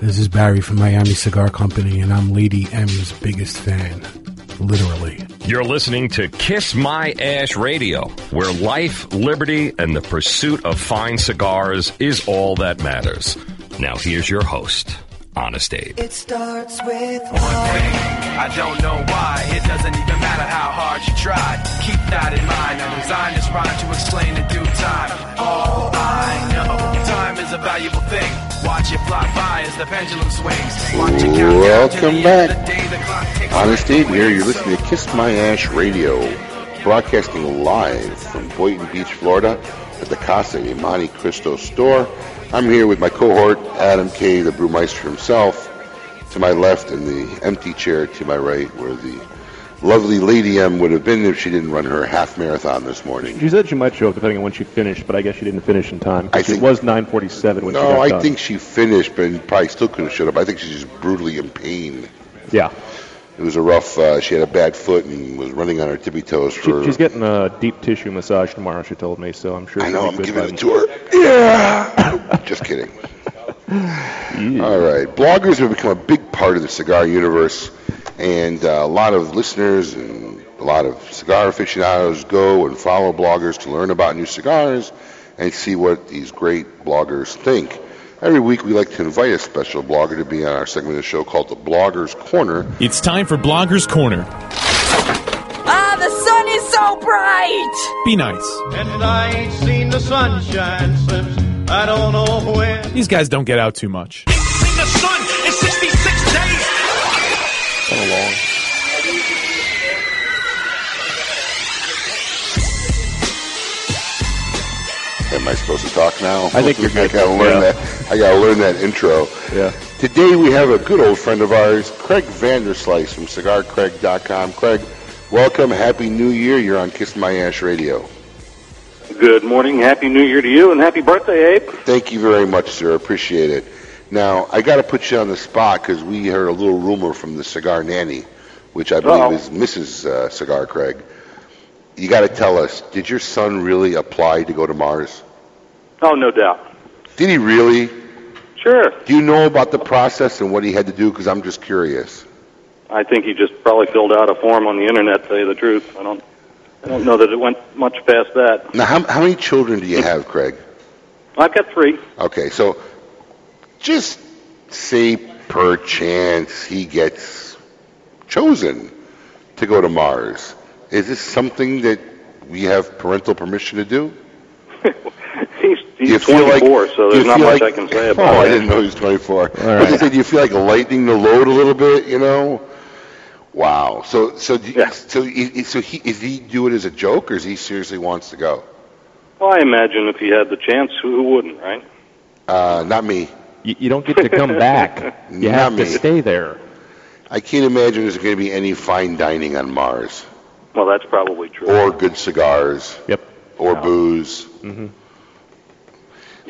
This is Barry from Miami Cigar Company, and I'm Lady M's biggest fan. Literally.
You're listening to Kiss My Ash Radio, where life, liberty, and the pursuit of fine cigars is all that matters. Now, here's your host, Honest Abe.
It starts with one thing. I don't know why. It doesn't even matter how hard you try. Keep that in mind. I designed this rhyme to explain in due time. All I know, time is a valuable thing. Watch it fly by as the pendulum swings. Watch it count
Welcome
the end of
back.
the day. The clock ticks
Honest Abe here. You're listening to Kiss My Ash Radio, broadcasting live from Boynton Beach, Florida, at the Casa Imani Cristo store. I'm here with my cohort, Adam K., the brewmeister himself, to my left, and the empty chair to my right, where the lovely Lady M would have been if she didn't run her half marathon this morning.
She said she might show up depending on when she finished, but I guess she didn't finish in time.
I think-
it was 9:47 when she got
No, I
done.
think she finished, but probably still couldn't have showed up. I think she's just brutally in pain.
Yeah.
It was a rough. Uh, she had a bad foot and was running on her tippy toes
She,
for.
she's getting a deep tissue massage tomorrow. She told me, so I'm sure.
I know. I'm giving it to her. Yeah. Just kidding. All right. Bloggers have become a big part of the cigar universe, and uh, a lot of listeners and a lot of cigar aficionados go and follow bloggers to learn about new cigars and see what these great bloggers think. Every week, we like to invite a special blogger to be on our segment of the show called the Bloggers Corner.
It's time for Blogger's Corner.
Ah, the sun is so bright!
Be nice.
And I ain't seen the sunshine since I don't know when.
These guys don't get out too much.
Seen the sun in 66 days.
Kind of long. Am I supposed to talk now?
I think you're
I
good.
gotta learn
Yeah.
that. I gotta learn that intro.
Yeah.
Today we have a good old friend of ours, Craig Vanderslice from CigarCraig.com. Craig, welcome. Happy New Year. You're on Kiss My Ash Radio.
Good morning. Happy New Year to you, and happy birthday, Abe.
Thank you very much, sir. Appreciate it. Now, I got to put you on the spot because we heard a little rumor from the Cigar Nanny, which I believe
Uh-oh.
is Mrs. Uh, Cigar Craig. You got to tell us, did your son really apply to go to Mars?
Oh, no doubt.
Did he really?
Sure.
Do you know about the process and what he had to do? Because I'm just curious.
I think he just probably filled out a form on the internet. To tell you the truth, I don't. I don't know that it went much past that.
Now, how, how many children do you have, Craig?
I've got three.
Okay, so just say perchance he gets chosen to go to Mars. Is this something that we have parental permission to do?
He's,
Do you
he's
feel like-
24, so there's not much
like-
I can say about it.
Oh, I didn't know he was 24.
All
I was gonna say, do you feel like lightening the load a little bit? You know? Wow. So, so, do you, so, so he is he do it as a joke, or is he seriously wants to go?
Well, I imagine if he had the chance, who who wouldn't, right?
Uh, not me.
You, you don't get to come back. You
Not
have
me.
to stay there.
I can't imagine there's going to be any fine dining on Mars,
Well, that's probably true.
or good cigars.
Yep.
Or booze.
Mm hmm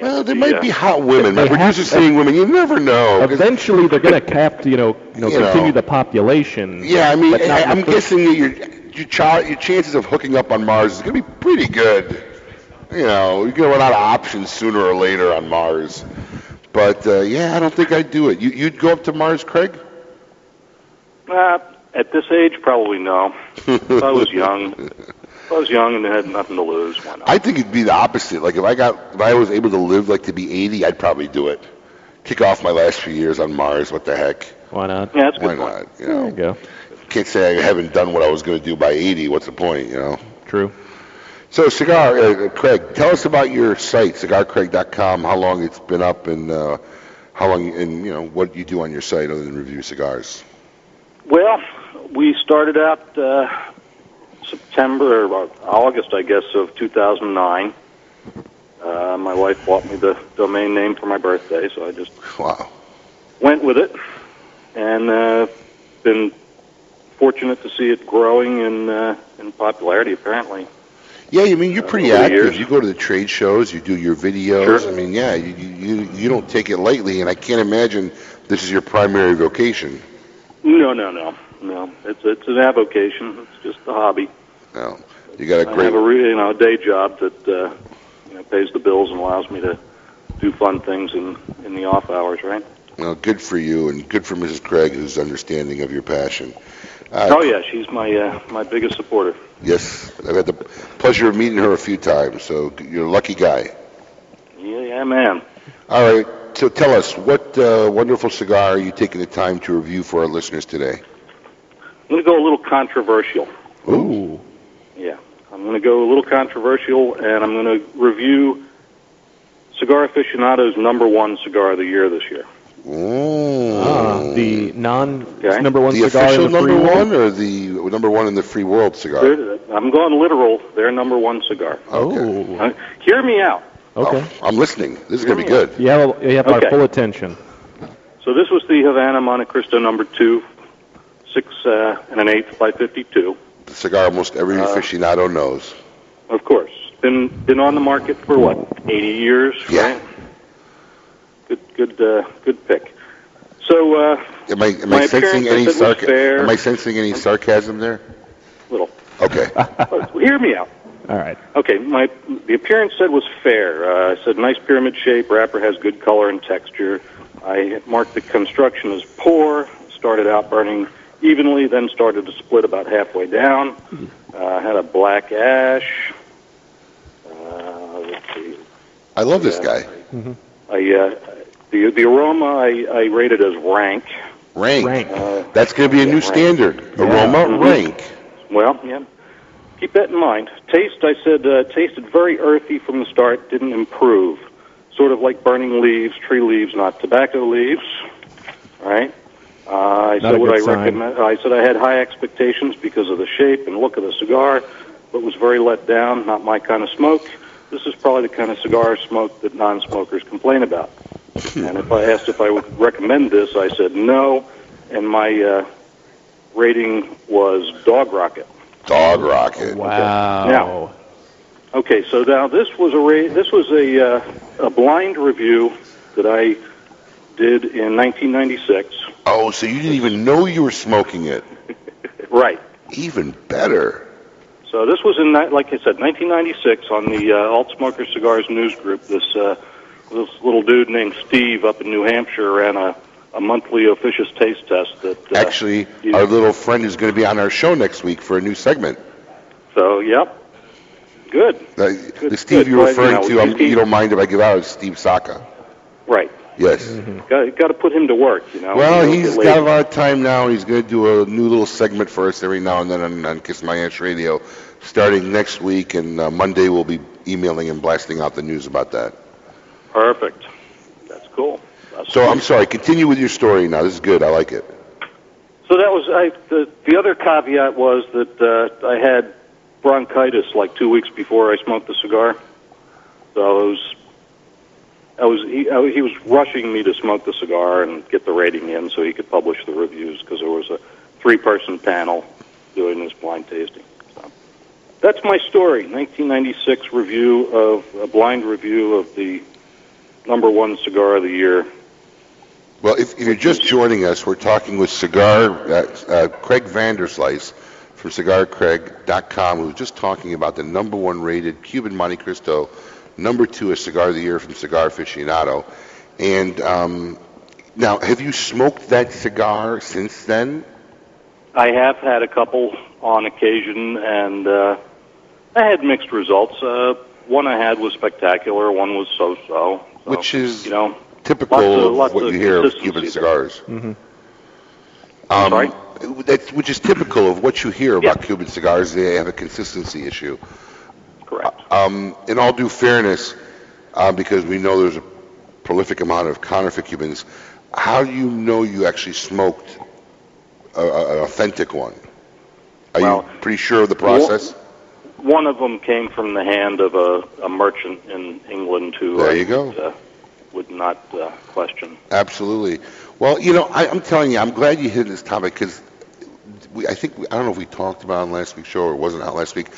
Well, there might be hot women. My
They have-
producer's seeing women. You never know.
Eventually, they're going to cap, you know, you know,
You know.
continue the population.
Yeah, I mean,
but not
I, I'm
first-
guessing that your your, child, your chances of hooking up on Mars is going to be pretty good. You know, you're going to run out of options sooner or later on Mars. But uh, yeah, I don't think I'd do it. You, you'd go up to Mars, Craig?
Uh, at this age, probably no. if I was young, if I was young and had nothing to lose, why not?
I think it'd be the opposite. Like if I got, if I was able to live like to be 80, I'd probably do it. Kick off my last few years on Mars. What the heck?
Why not?
Yeah, that's a
Why
good point.
not? You know,
There you go.
can't say I haven't done what I was going to do by 80. What's the point? You know.
True.
So, cigar, uh, Craig, tell us about your site, cigarcraig.com. How long it's been up, and uh, how long, and you know what you do on your site other than review cigars.
Well, we started out uh, September or August, I guess, of 2009. Uh, my wife bought me the domain name for my birthday, so I just
Wow.
went with it, and uh, been fortunate to see it growing in uh, in popularity. Apparently,
Yeah, I mean you're pretty
over
active.
years.
You go to the trade shows, you do your videos. I mean, yeah, you, you you you don't take it lightly, and I can't imagine this is your primary vocation.
no, no, no, no. It's it's an avocation. It's just a hobby.
No, you got a
I
great.
have a re- you know a day job that uh, you know pays the bills and allows me to do fun things in in the off hours, right?
Well, good for you, and good for Mrs. Craig, who's understanding of your passion. Uh,
oh yeah, she's my uh, my biggest supporter.
Yes, I've had the pleasure of meeting her a few times, so you're a lucky guy.
Yeah, yeah, man.
All right, so tell us, what uh, wonderful cigar are you taking the time to review for our listeners today?
I'm going to go a little controversial.
Ooh.
Yeah, I'm going to go a little controversial, and I'm going to review Cigar Aficionado's number one cigar of the year this year.
Ah, the non
Okay.
number one
the
cigar
official
in the free
number
world?
one or the number one in the free world cigar?
I'm going literal. Their number one cigar.
Oh.
Uh, hear me out.
Okay.
I'm listening. This is going to be good.
You have, you have
Okay.
our full attention.
So this was the Havana Monte Cristo number two, six uh, and an eighth by 52.
The cigar almost every
Uh,
aficionado knows.
Of course, been been on the market for what 80 years, right? Good, good, uh, good pick. So, uh,
Am I, am
my
I sensing any
said,
sarcasm?
fair.
Am I sensing any sarcasm there?
little.
Okay.
Hear me out.
All right.
Okay, my the appearance said was fair. Uh, I said nice pyramid shape. Wrapper has good color and texture. I marked the construction as poor. Started out burning evenly, then started to split about halfway down. Uh, had a black ash. Uh, let's see.
I love this
Yeah.
guy.
I uh, the the aroma I, I rated as rank.
Rank.
Uh,
That's going to be a new
rank.
standard. Aroma,
Mhm.
rank.
Well, yeah. Keep that in mind. Taste, I said, uh, tasted very earthy from the start. Didn't improve. Sort of like burning leaves, tree leaves, not tobacco leaves. All right. Uh, I
Not
said what I
sign.
recommend. I said I had high expectations because of the shape and look of the cigar, but was very let down. Not my kind of smoke. This is probably the kind of cigar smoke that non-smokers complain about. and if I asked if I would recommend this, I said no, and my uh, rating was dog rocket.
Dog rocket.
Wow.
Now, okay, so now this was a ra- this was a uh, a blind review that I did in 1996.
Oh, so you didn't even know you were smoking it.
Right.
Even better.
So this was in like I said 1996 on the uh, Alt Smoker Cigars news group. This uh, this little dude named Steve up in New Hampshire ran a a monthly officious taste test that uh,
Actually, our little friend is going to be on our show next week for a new segment.
so yep. Good.
Uh, the Steve
good.
you're
Well,
referring
you
to, um, you don't mind if I give out, is Steve Saka.
Right.
Yes.
Got got to put him to work, you know.
Well, he's got a lot of time now. He's going to do a new little segment for us every now and then on, on Kiss My Ash Radio, starting next week. And uh, Monday we'll be emailing and blasting out the news about that.
Perfect. That's cool. That's
So
cool.
I'm sorry. Continue with your story now. This is good. I like it.
So that was I, the the other caveat was that uh, I had bronchitis like two weeks before I smoked the cigar. So I was I was he, I, he was rushing me to smoke the cigar and get the rating in so he could publish the reviews because there was a three person panel doing this blind tasting. So that's my story. 1996 review of a blind review of the number one cigar of the year.
Well, if, if you're just joining us, we're talking with Cigar uh, uh, Craig Vanderslice from CigarCraig.com, who was just talking about the number one rated Cuban Montecristo, number two a cigar of the year from Cigar Aficionado. And um, now, have you smoked that cigar since then?
I have had a couple on occasion, and uh, I had mixed results. Uh, one I had was spectacular. One was so-so. So,
Which is
you know
typical
lots of-
of what
of
you hear of Cuban cigars.
Mm-hmm.
Um,
Sorry?
That's, which is typical of what you hear about Cuban cigars. They have a consistency issue.
Correct.
Um, in all due fairness, uh, because we know there's a prolific amount of counterfeit Cubans, how do you know you actually smoked a, a, an authentic one? Are
Well,
you pretty sure of the process?
One of them came from the hand of a, a merchant in England who
There you go.
Would, uh, would not uh, question.
Absolutely. Well, you know, I, I'm telling you, I'm glad you hit this topic because I think, we, I don't know if we talked about it on last week's show or it wasn't out last week.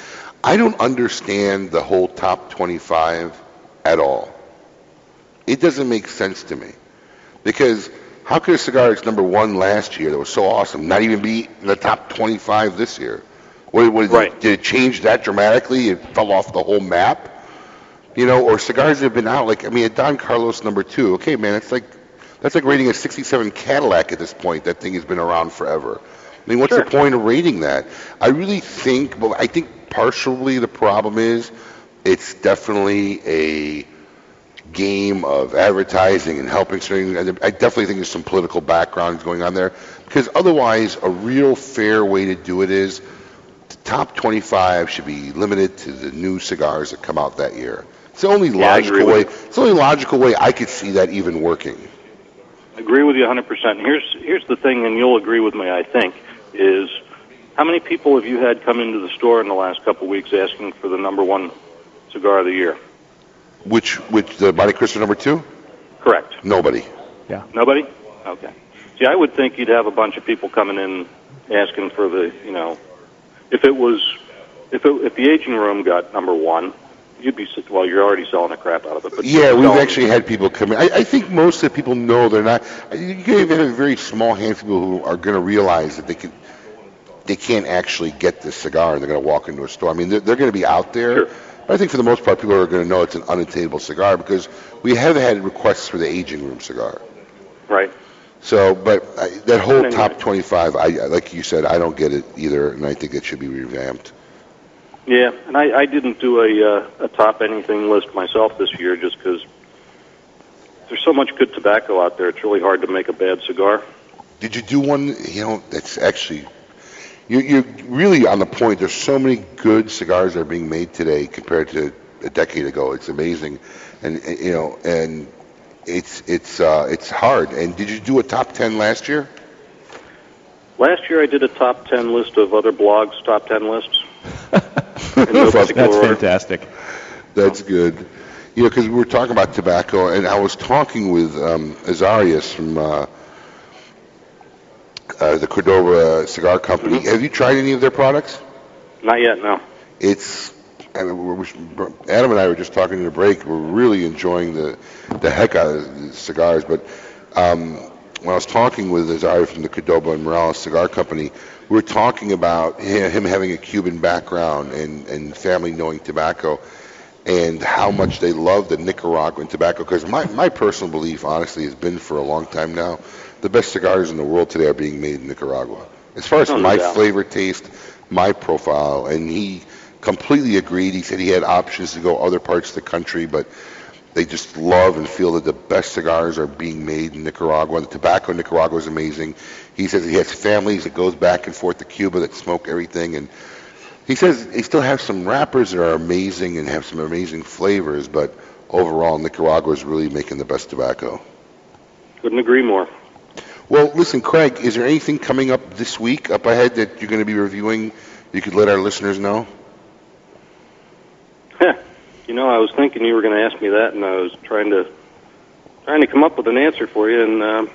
I don't understand the whole top 25 at all. It doesn't make sense to me. Because how could a cigar that's number one last year that was so awesome not even be in the top 25 this year? What, what,
Right.
Did it change that dramatically? It fell off the whole map? You know, or cigars that have been out, like, I mean, a Don Carlos number two, okay, man, it's like, that's like rating a 67 Cadillac at this point. That thing has been around forever. I mean, what's the point of rating that? I really think, well, I think partially the problem is it's definitely a game of advertising and helping certain. I definitely think there's some political background going on there because otherwise, a real fair way to do it is the top 25 should be limited to the new cigars that come out that year. It's the only
Yeah,
logical way. It's the only logical way I could see that even working.
I agree with you 100%. Here's here's the thing, and you'll agree with me, I think, is how many people have you had come into the store in the last couple of weeks asking for the number one cigar of the year?
Which, which the Montecristo number two?
Correct.
Nobody.
Yeah.
Nobody? Okay. See, I would think you'd have a bunch of people coming in asking for the, you know, if it was, if it, if the aging room got number one, you'd be well. You're already selling the crap out of it. But
Yeah, we've
selling-
actually had people come in. I, I think most of the people know they're not. You can even have a very small handful of people who are going to realize that they can, they can't actually get this cigar, and they're going to walk into a store. I mean, they're, they're going to be out there. But I think for the most part, people are going to know it's an unattainable cigar because we have had requests for the aging room cigar.
Right.
So, but I, that whole
Anyway.
top 25, I I- like you said, I don't get it either, and I think it should be revamped.
Yeah, and I, I didn't do a uh, a top anything list myself this year just because there's so much good tobacco out there. It's really hard to make a bad cigar.
Did you do one? You know, that's actually you're, you're really on the point. There's so many good cigars that are being made today compared to a decade ago. It's amazing, and and, you know, and it's it's uh, it's hard. And did you do a top ten last year?
Last year I did a top 10 list of other blogs' top 10 lists. No
That's
order.
fantastic.
That's good. You know, because we were talking about tobacco, and I was talking with um, Azarias from uh, uh, the Cordova Cigar Company.
Mm-hmm.
Have you tried any of their products?
Not yet, no.
It's I mean, we're, we're- Adam and I were just talking in the break. We're really enjoying the the heck out of the cigars. But um, when I was talking with Azaria from the Cordova and Morales Cigar Company, we were talking about him having a Cuban background and and family knowing tobacco, and how much they love the Nicaraguan tobacco. Because my my personal belief, honestly, has been for a long time now, the best cigars in the world today are being made in Nicaragua. As far as
Oh,
my
doubt.
flavor, taste, my profile, and he completely agreed. He said he had options to go other parts of the country, but they just love and feel that the best cigars are being made in Nicaragua. The tobacco in Nicaragua is amazing. He says he has families that goes back and forth to Cuba that smoke everything, and he says they still have some wrappers that are amazing and have some amazing flavors, but overall Nicaragua is really making the best tobacco.
Couldn't agree more.
Well, listen, Craig, is there anything coming up this week up ahead that you're going to be reviewing? You could let our listeners know.
You know, I was thinking you were going to ask me that, and I was trying to trying to come up with an answer for you. And um,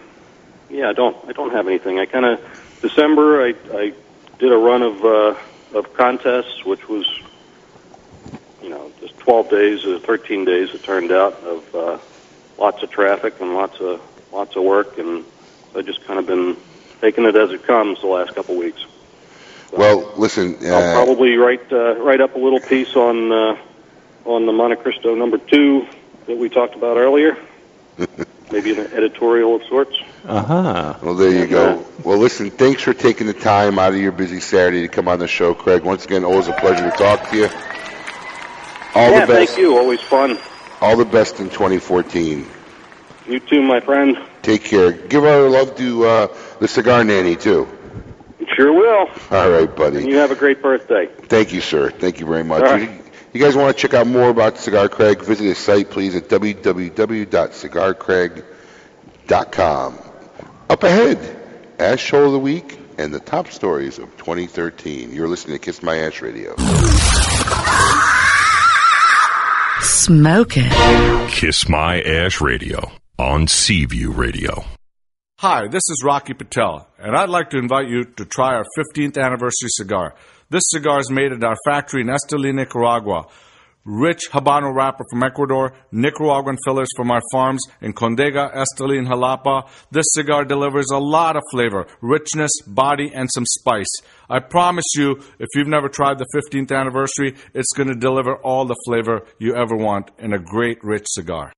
yeah, I don't I don't have anything. I kind of December I I did a run of uh, of contests, which was you know just 12 days or 13 days. It turned out of uh, lots of traffic and lots of lots of work, and I just kind of been taking it as it comes the last couple weeks.
Well, listen,
I'll
uh,
probably write uh, write up a little piece on uh, on the Montecristo number two that we talked about earlier. Maybe an editorial of sorts.
Uh huh.
Well, there you go. Well, listen, thanks for taking the time out of your busy Saturday to come on the show, Craig. Once again, always a pleasure to talk to you. All
yeah,
the best.
thank you. Always fun.
All the best in 2014.
You too, my friend.
Take care. Give our love to uh, the cigar nanny too.
Sure will.
All right, buddy.
And you have a great birthday.
Thank you, sir. Thank you very much.
All right.
You, you guys want to check out more about Cigar Craig? Visit his site, please, at www.cigarcraig.com. Up ahead, Ash Hole of the Week and the top stories of 2013. You're listening to Kiss My Ash Radio.
Smoke it.
Kiss My Ash Radio on Seaview Radio.
Hi, this is Rocky Patel, and I'd like to invite you to try our 15th anniversary cigar. This cigar is made at our factory in Esteli, Nicaragua. Rich Habano wrapper from Ecuador, Nicaraguan fillers from our farms in Condega, Esteli, and Jalapa. This cigar delivers a lot of flavor, richness, body, and some spice. I promise you, if you've never tried the 15th anniversary, it's going to deliver all the flavor you ever want in a great, rich cigar.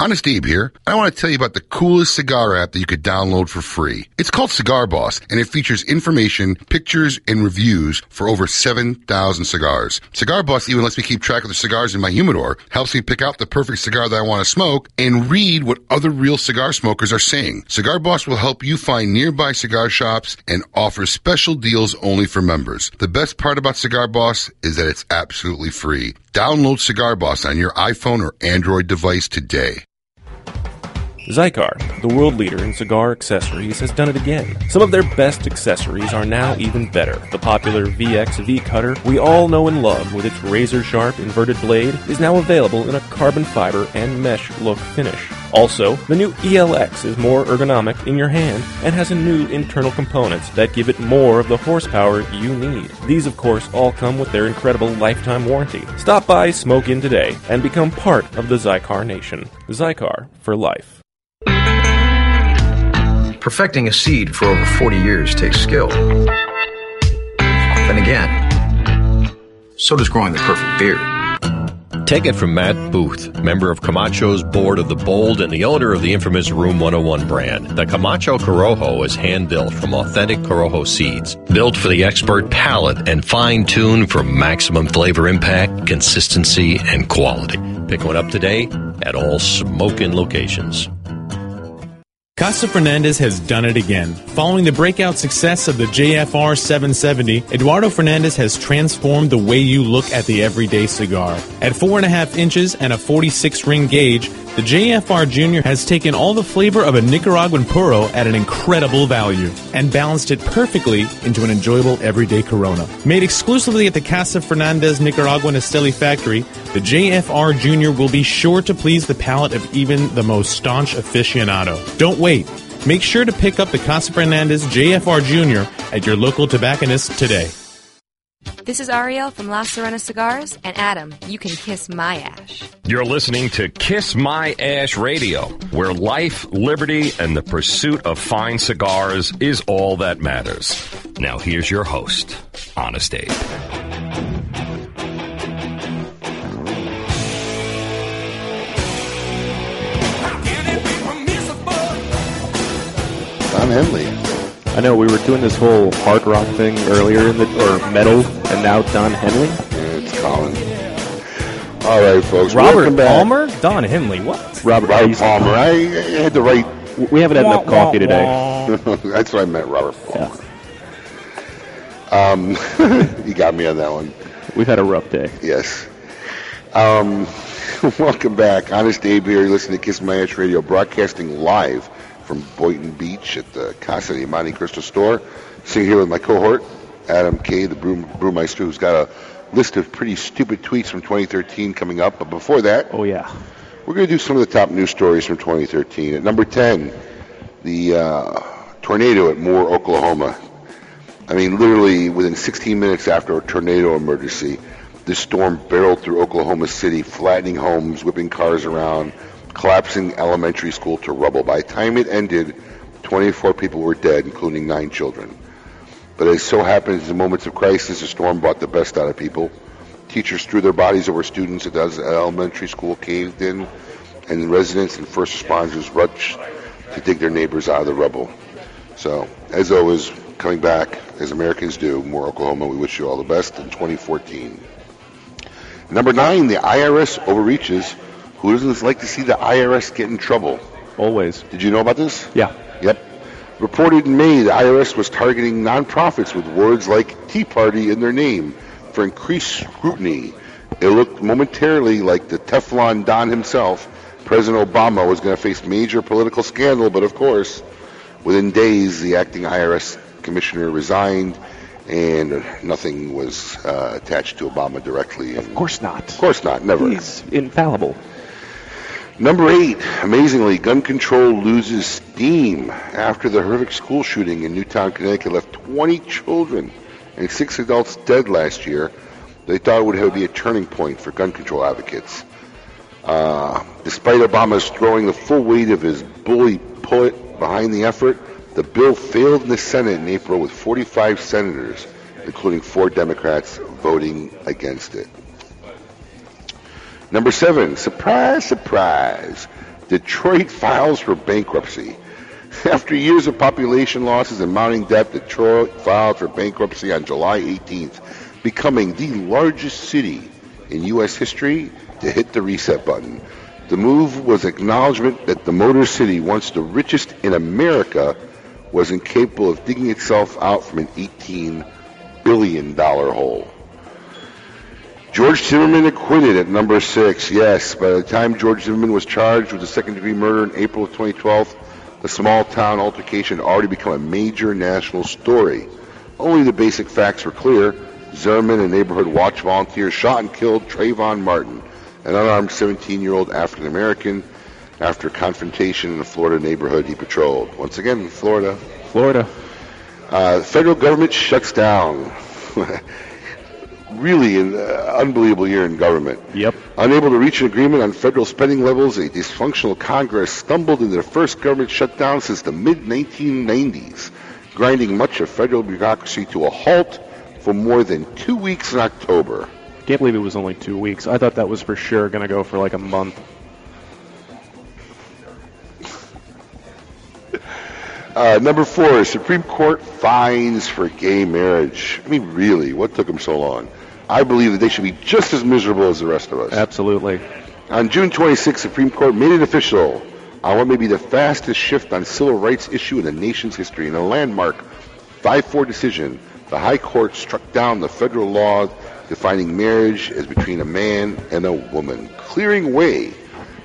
Honest Abe here. I want to tell you about the coolest cigar app that you could download for free. It's called Cigar Boss, and it features information, pictures, and reviews for over 7,000 cigars. Cigar Boss even lets me keep track of the cigars in my humidor, helps me pick out the perfect cigar that I want to smoke, and read what other real cigar smokers are saying. Cigar Boss will help you find nearby cigar shops and offers special deals only for members. The best part about Cigar Boss is that it's absolutely free. Download Cigar Boss on your iPhone or Android device today.
Xikar, the world leader in cigar accessories, has done it again. Some of their best accessories are now even better. The popular VX V cutter we all know and love with its razor sharp inverted blade is now available in a carbon fiber and mesh look finish. Also, the new ELX is more ergonomic in your hand and has a new internal components that give it more of the horsepower you need. These, of course, all come with their incredible lifetime warranty. Stop by Smoke Inn today and become part of the Xikar Nation. Xikar for life.
Perfecting a seed for over 40 years takes skill. Then again, so does growing the perfect beard.
Take it from Matt Booth, member of Camacho's board of the Bold and the owner of the infamous Room 101 brand. The Camacho Corojo is hand built from authentic Corojo seeds, built for the expert palate and fine tuned for maximum flavor impact, consistency, and quality. Pick one up today at all Smoke Inn locations.
Casa Fernandez has done it again. Following the breakout success of the JFR 770, Eduardo Fernandez has transformed the way you look at the everyday cigar. At 4.5 inches and a 46 ring gauge, the JFR Jr. has taken all the flavor of a Nicaraguan puro at an incredible value and balanced it perfectly into an enjoyable everyday Corona. Made exclusively at the Casa Fernandez Nicaraguan Esteli factory, the JFR Jr. will be sure to please the palate of even the most staunch aficionado. Don't wait. Make sure to pick up the Casa Fernandez JFR Jr. at your local tobacconist today.
This is Ariel from La Serena Cigars, and Adam, you can kiss my ash.
You're listening to Kiss My Ash Radio, where life, liberty, and the pursuit of fine cigars is all that matters. Now, here's your host, Honest Abe.
Don Henley.
I know we were doing this whole hard rock thing earlier in the or metal, and now Don Henley.
it's Colin. All right, folks.
Robert. Palmer? Don Henley, what?
Robert,
Robert Palmer. I, I had to write.
We haven't had enough
Wah, wah,
coffee today.
That's what I meant, Robert Palmer. Um, you got me on that one.
We've had a rough day.
Yes. Um, welcome back. Honest Abe here. You're listening to Kiss My Ash Radio, broadcasting live from Boynton Beach at the Casa de Montecristo store. Sitting here with my cohort, Adam K., the brew, brewmeister, who's got a list of pretty stupid tweets from 2013 coming up. But before that,
oh yeah,
we're going to do some of the top news stories from 2013. At number 10, the uh, tornado at Moore, Oklahoma. I mean, literally within 16 minutes after a tornado emergency, this storm barreled through Oklahoma City, flattening homes, whipping cars around, collapsing elementary school to rubble. By the time it ended, 24 people were dead, including nine children. But as so happens in moments of crisis, the storm brought the best out of people. Teachers threw their bodies over students at the elementary school, caved in, and residents and first responders rushed to dig their neighbors out of the rubble. So, as always, coming back, as Americans do, Moore Oklahoma, we wish you all the best in 2014. Number nine, the IRS overreaches. Who doesn't like to see the IRS get in trouble?
Always.
Did you know about this?
Yeah.
Yep. Reported in May, the IRS was targeting nonprofits with words like Tea Party in their name for increased scrutiny. It looked momentarily like the Teflon Don himself, President Obama, was going to face major political scandal, but of course, within days, the acting IRS commissioner resigned and nothing was uh, attached to Obama directly.
Of course not.
Of course not. Never.
He's infallible.
Number eight, amazingly, gun control loses steam after the horrific school shooting in Newtown, Connecticut left 20 children and six adults dead last year. They thought it would be a turning point for gun control advocates. Uh, despite Obama's throwing the full weight of his bully pulpit behind the effort, the bill failed in the Senate in April with 45 senators, including four Democrats, voting against it. Number seven, surprise, surprise. Detroit files for bankruptcy. After years of population losses and mounting debt, Detroit filed for bankruptcy on July 18th, becoming the largest city in U.S. history to hit the reset button. The move was acknowledgement that the Motor City, once the richest in America, was incapable of digging itself out from an 18 billion dollar hole. George Zimmerman acquitted at number six. Yes, by the time George Zimmerman was charged with a second degree murder in April of 2012, the small town altercation had already become a major national story. Only the basic facts were clear. Zimmerman, a neighborhood watch volunteer, shot and killed Trayvon Martin, an unarmed 17 year old African American, after a confrontation in a Florida neighborhood he patrolled. Once again, Florida.
Florida.
Uh, the federal government shuts down. really an uh, unbelievable year in government.
Yep.
Unable to reach an agreement on federal spending levels, a dysfunctional Congress stumbled into their first government shutdown since the mid 1990s, grinding much of federal bureaucracy to a halt for more than two weeks in October.
Can't believe it was only two weeks. I thought that was for sure going to go for like a month.
Uh, number four, Supreme Court fines for gay marriage. I mean, really, what took them so long? I believe that they should be just as miserable as the rest of us.
Absolutely.
On June 26, Supreme Court made it official on what may be the fastest shift on civil rights issue in the nation's history. In a landmark 5-4 decision, the High Court struck down the federal law defining marriage as between a man and a woman, clearing way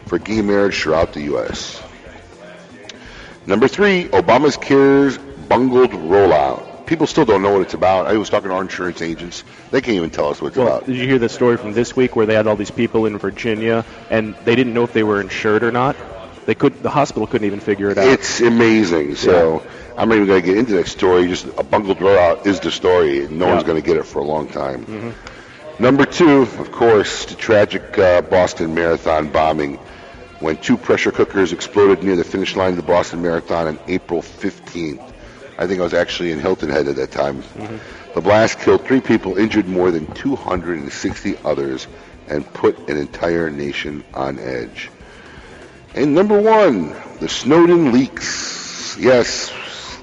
for gay marriage throughout the U.S. Number three, Obama's Care's bungled rollout. People still don't know what it's about. I was talking to our insurance agents. They can't even tell us what it's
Well,
about.
did you hear the story from this week where they had all these people in Virginia and they didn't know if they were insured or not? They could. The hospital couldn't even figure it out.
It's amazing. So I'm not even going to get into that story. Just a bungled rollout is the story. and No one's going to get it for a long time.
Mhm.
Number two, of course, the tragic uh, Boston Marathon bombing when two pressure cookers exploded near the finish line of the Boston Marathon on April 15th. I think I was actually in Hilton Head at that time. Mm-hmm. The blast killed three people, injured more than 260 others, and put an entire nation on edge. And number one, the Snowden leaks. Yes,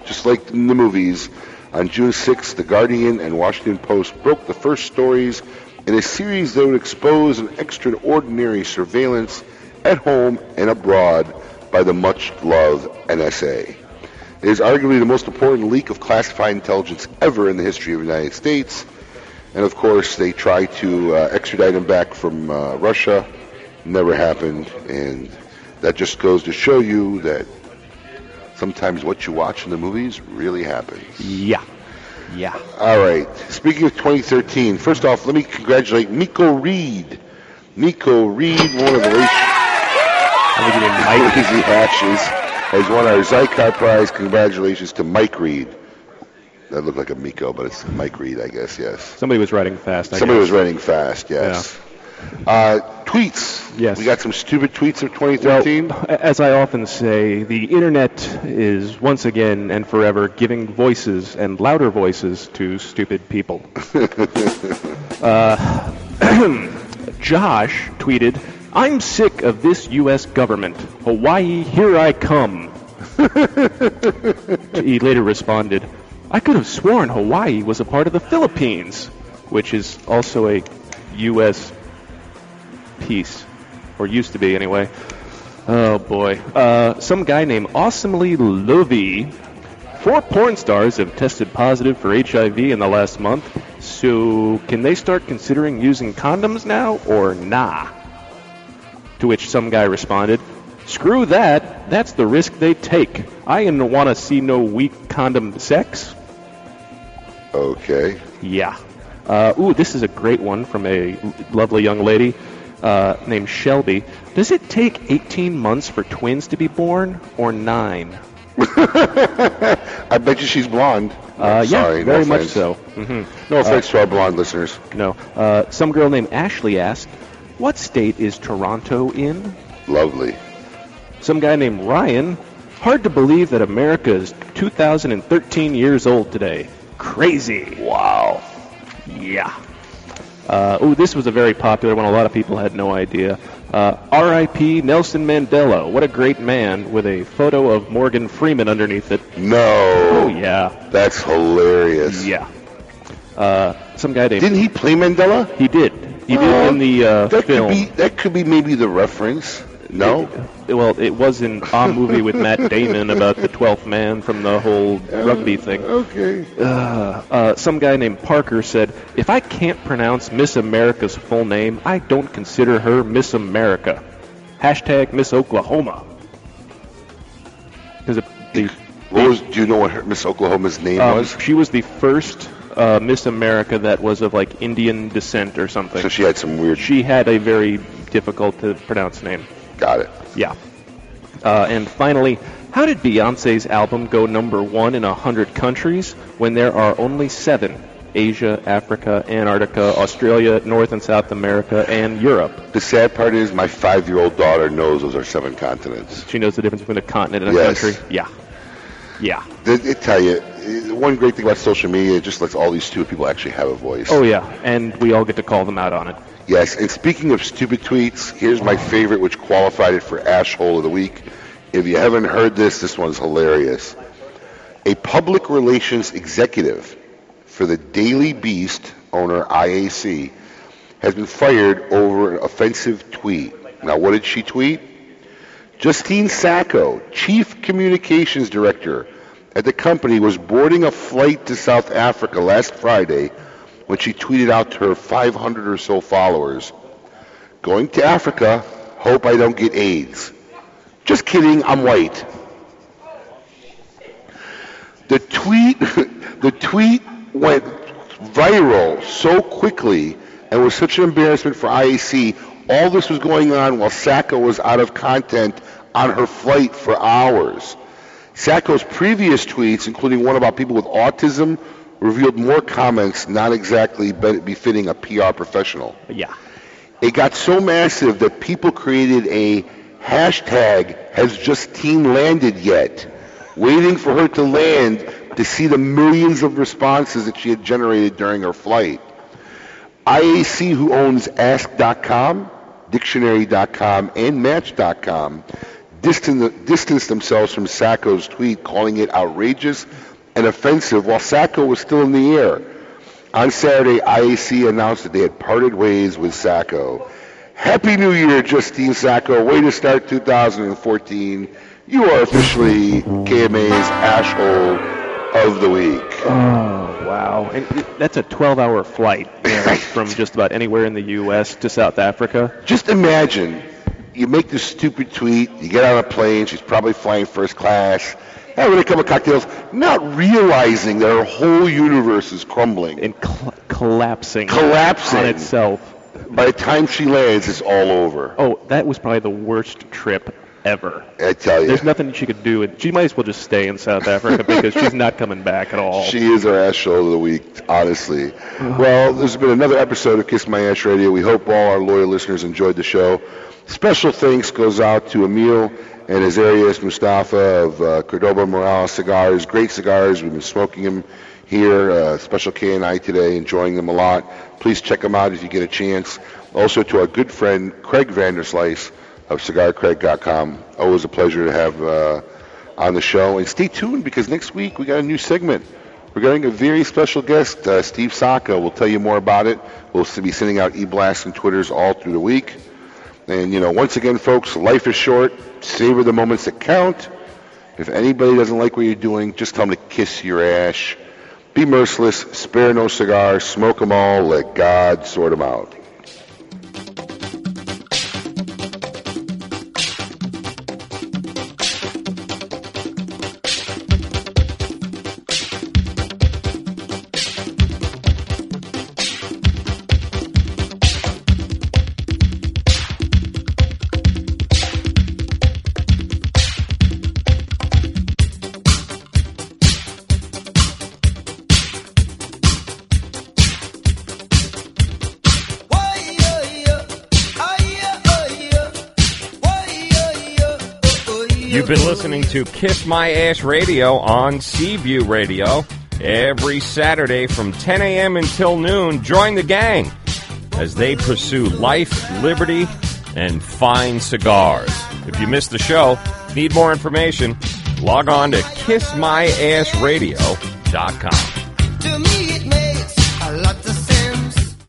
just like in the movies, on June 6th, The Guardian and Washington Post broke the first stories in a series that would expose an extraordinary surveillance at home and abroad by the much loved NSA. Is arguably the most important leak of classified intelligence ever in the history of the United States. And of course, they tried to uh, extradite him back from uh, Russia. Never happened. And that just goes to show you that sometimes what you watch in the movies really happens.
Yeah. Yeah.
All right. Speaking of 2013, first off, let me congratulate Nico Reed. Nico Reed, one of the late Lazy Hatches, has won our Xikar Prize. Congratulations to Mike Reed. That looked like a Miko, but it's Mike Reed, I guess, yes.
Somebody was writing fast. I
Somebody
guess.
was writing fast, yes. Uh, tweets.
Yes.
We got some stupid tweets of 2013.
Well, as I often say, the internet is once again and forever giving voices and louder voices to stupid people. uh, Josh tweeted, I'm sick of this U.S. government. Hawaii, here I come. he later responded, I could have sworn Hawaii was a part of the Philippines, which is also a U.S. piece, or used to be anyway. Oh boy. Uh, some guy named Awesomely Lovey. Four porn stars have tested positive for HIV in the last month. So can they start considering using condoms now or nah? To which some guy responded, Screw that. That's the risk they take. I want to see no weak condom sex.
Okay.
Yeah. Uh, ooh, this is a great one from a lovely young lady uh, named Shelby. Does it take 18 months for twins to be born or nine?
I bet you she's blonde.
Uh, yeah,
Sorry,
very
no
much so. hmm
No offense to our blonde listeners.
No. Uh, some girl named Ashley asked, What state is Toronto in?
Lovely.
Some guy named Ryan, Hard to believe that America is 2013 years old today. Crazy.
Wow.
Yeah. Uh, oh, this was a very popular one. A lot of people had no idea. Uh, R.I.P. Nelson Mandela. What a great man, with a photo of Morgan Freeman underneath it.
No.
Oh yeah.
That's hilarious.
Yeah. Uh, some guy named.
Didn't he play Mandela?
He did. He did in the uh,
that
film.
Could be, that could be maybe the reference. No?
It- well, it was in a movie with Matt Damon about the twelfth man from the whole rugby thing.
Okay.
Uh, uh, some guy named Parker said, "If I can't pronounce Miss America's full name, I don't consider her Miss America." Hashtag Miss Oklahoma. Because the
What was, do you know what her, Miss Oklahoma's name
um,
was?
she was the first uh, Miss America that was of like Indian descent or something.
So she had some weird.
She had a very difficult to pronounce name.
Got it.
Yeah. Uh, and finally, how did Beyonce's album go number one in a hundred countries when there are only seven? Asia, Africa, Antarctica, Australia, North and South America, and Europe.
The sad part is my five-year-old daughter knows those are seven continents.
She knows the difference between a continent and a
Yes.
country. Yeah. Yeah.
They, they tell you, one great thing about social media, it just lets all these stupid people actually have a voice.
Oh yeah, and we all get to call them out on it.
Yes, and speaking of stupid tweets, here's my favorite, which qualified it for Ash Hole of the Week. If you haven't heard this, this one's hilarious. A public relations executive for the Daily Beast owner IAC has been fired over an offensive tweet. Now, what did she tweet? Justine Sacco, Chief Communications Director at the company, was boarding a flight to South Africa last Friday when she tweeted out to her 500 or so followers, Going to Africa, hope I don't get AIDS. Just kidding, I'm white. The tweet, the tweet went viral so quickly and was such an embarrassment for IAC. All this was going on while Sacco was out of content on her flight for hours. Sacco's previous tweets, including one about people with autism, revealed more comments not exactly be- befitting a PR professional.
Yeah.
It got so massive that people created a hashtag has Justine landed yet, waiting for her to land to see the millions of responses that she had generated during her flight. IAC, who owns Ask.com, Dictionary.com, and Match.com, distance, distanced themselves from Sacco's tweet, calling it outrageous and offensive while Sacco was still in the air. On Saturday, IAC announced that they had parted ways with Sacco. Happy New Year, Justine Sacco. Way to start 2014. You are officially KMA's Ashhole of the Week.
Oh wow! And that's a 12-hour flight you know, from just about anywhere in the U.S. to South Africa.
Just imagine you make this stupid tweet, you get on a plane, she's probably flying first class, having a couple of cocktails, not realizing that her whole universe is crumbling.
And collapsing.
Collapsing.
on itself.
By the time she lands, it's all over.
Oh, that was probably the worst trip ever.
I tell you.
There's nothing she could do. She might as well just stay in South Africa because she's not coming back at all.
She is our Ash Hole of the Week, honestly. Well, there's been another episode of Kiss My Ash Radio. We hope all our loyal listeners enjoyed the show. Special thanks goes out to Emil and his Azarias Mustafa of uh, Cordova Morales Cigars. Great cigars. We've been smoking them here. Uh, special K and I today, enjoying them a lot. Please check them out if you get a chance. Also to our good friend Craig Vanderslice of CigarCraig.com. Always a pleasure to have uh, on the show. And stay tuned because next week we got a new segment. We're getting a very special guest, uh, Steve Saka. We'll tell you more about it. We'll be sending out e-blasts and Twitters all through the week. And, you know, once again, folks, life is short. Savor the moments that count. If anybody doesn't like what you're doing, just tell them to kiss your ash. Be merciless. Spare no cigars. Smoke them all. Let God sort them out.
To Kiss My Ash Radio on Seaview Radio every Saturday from 10 a.m. until noon. Join the gang. as they pursue life, liberty, and fine cigars. If you missed the show, need more information, log on to kissmyashradio.com.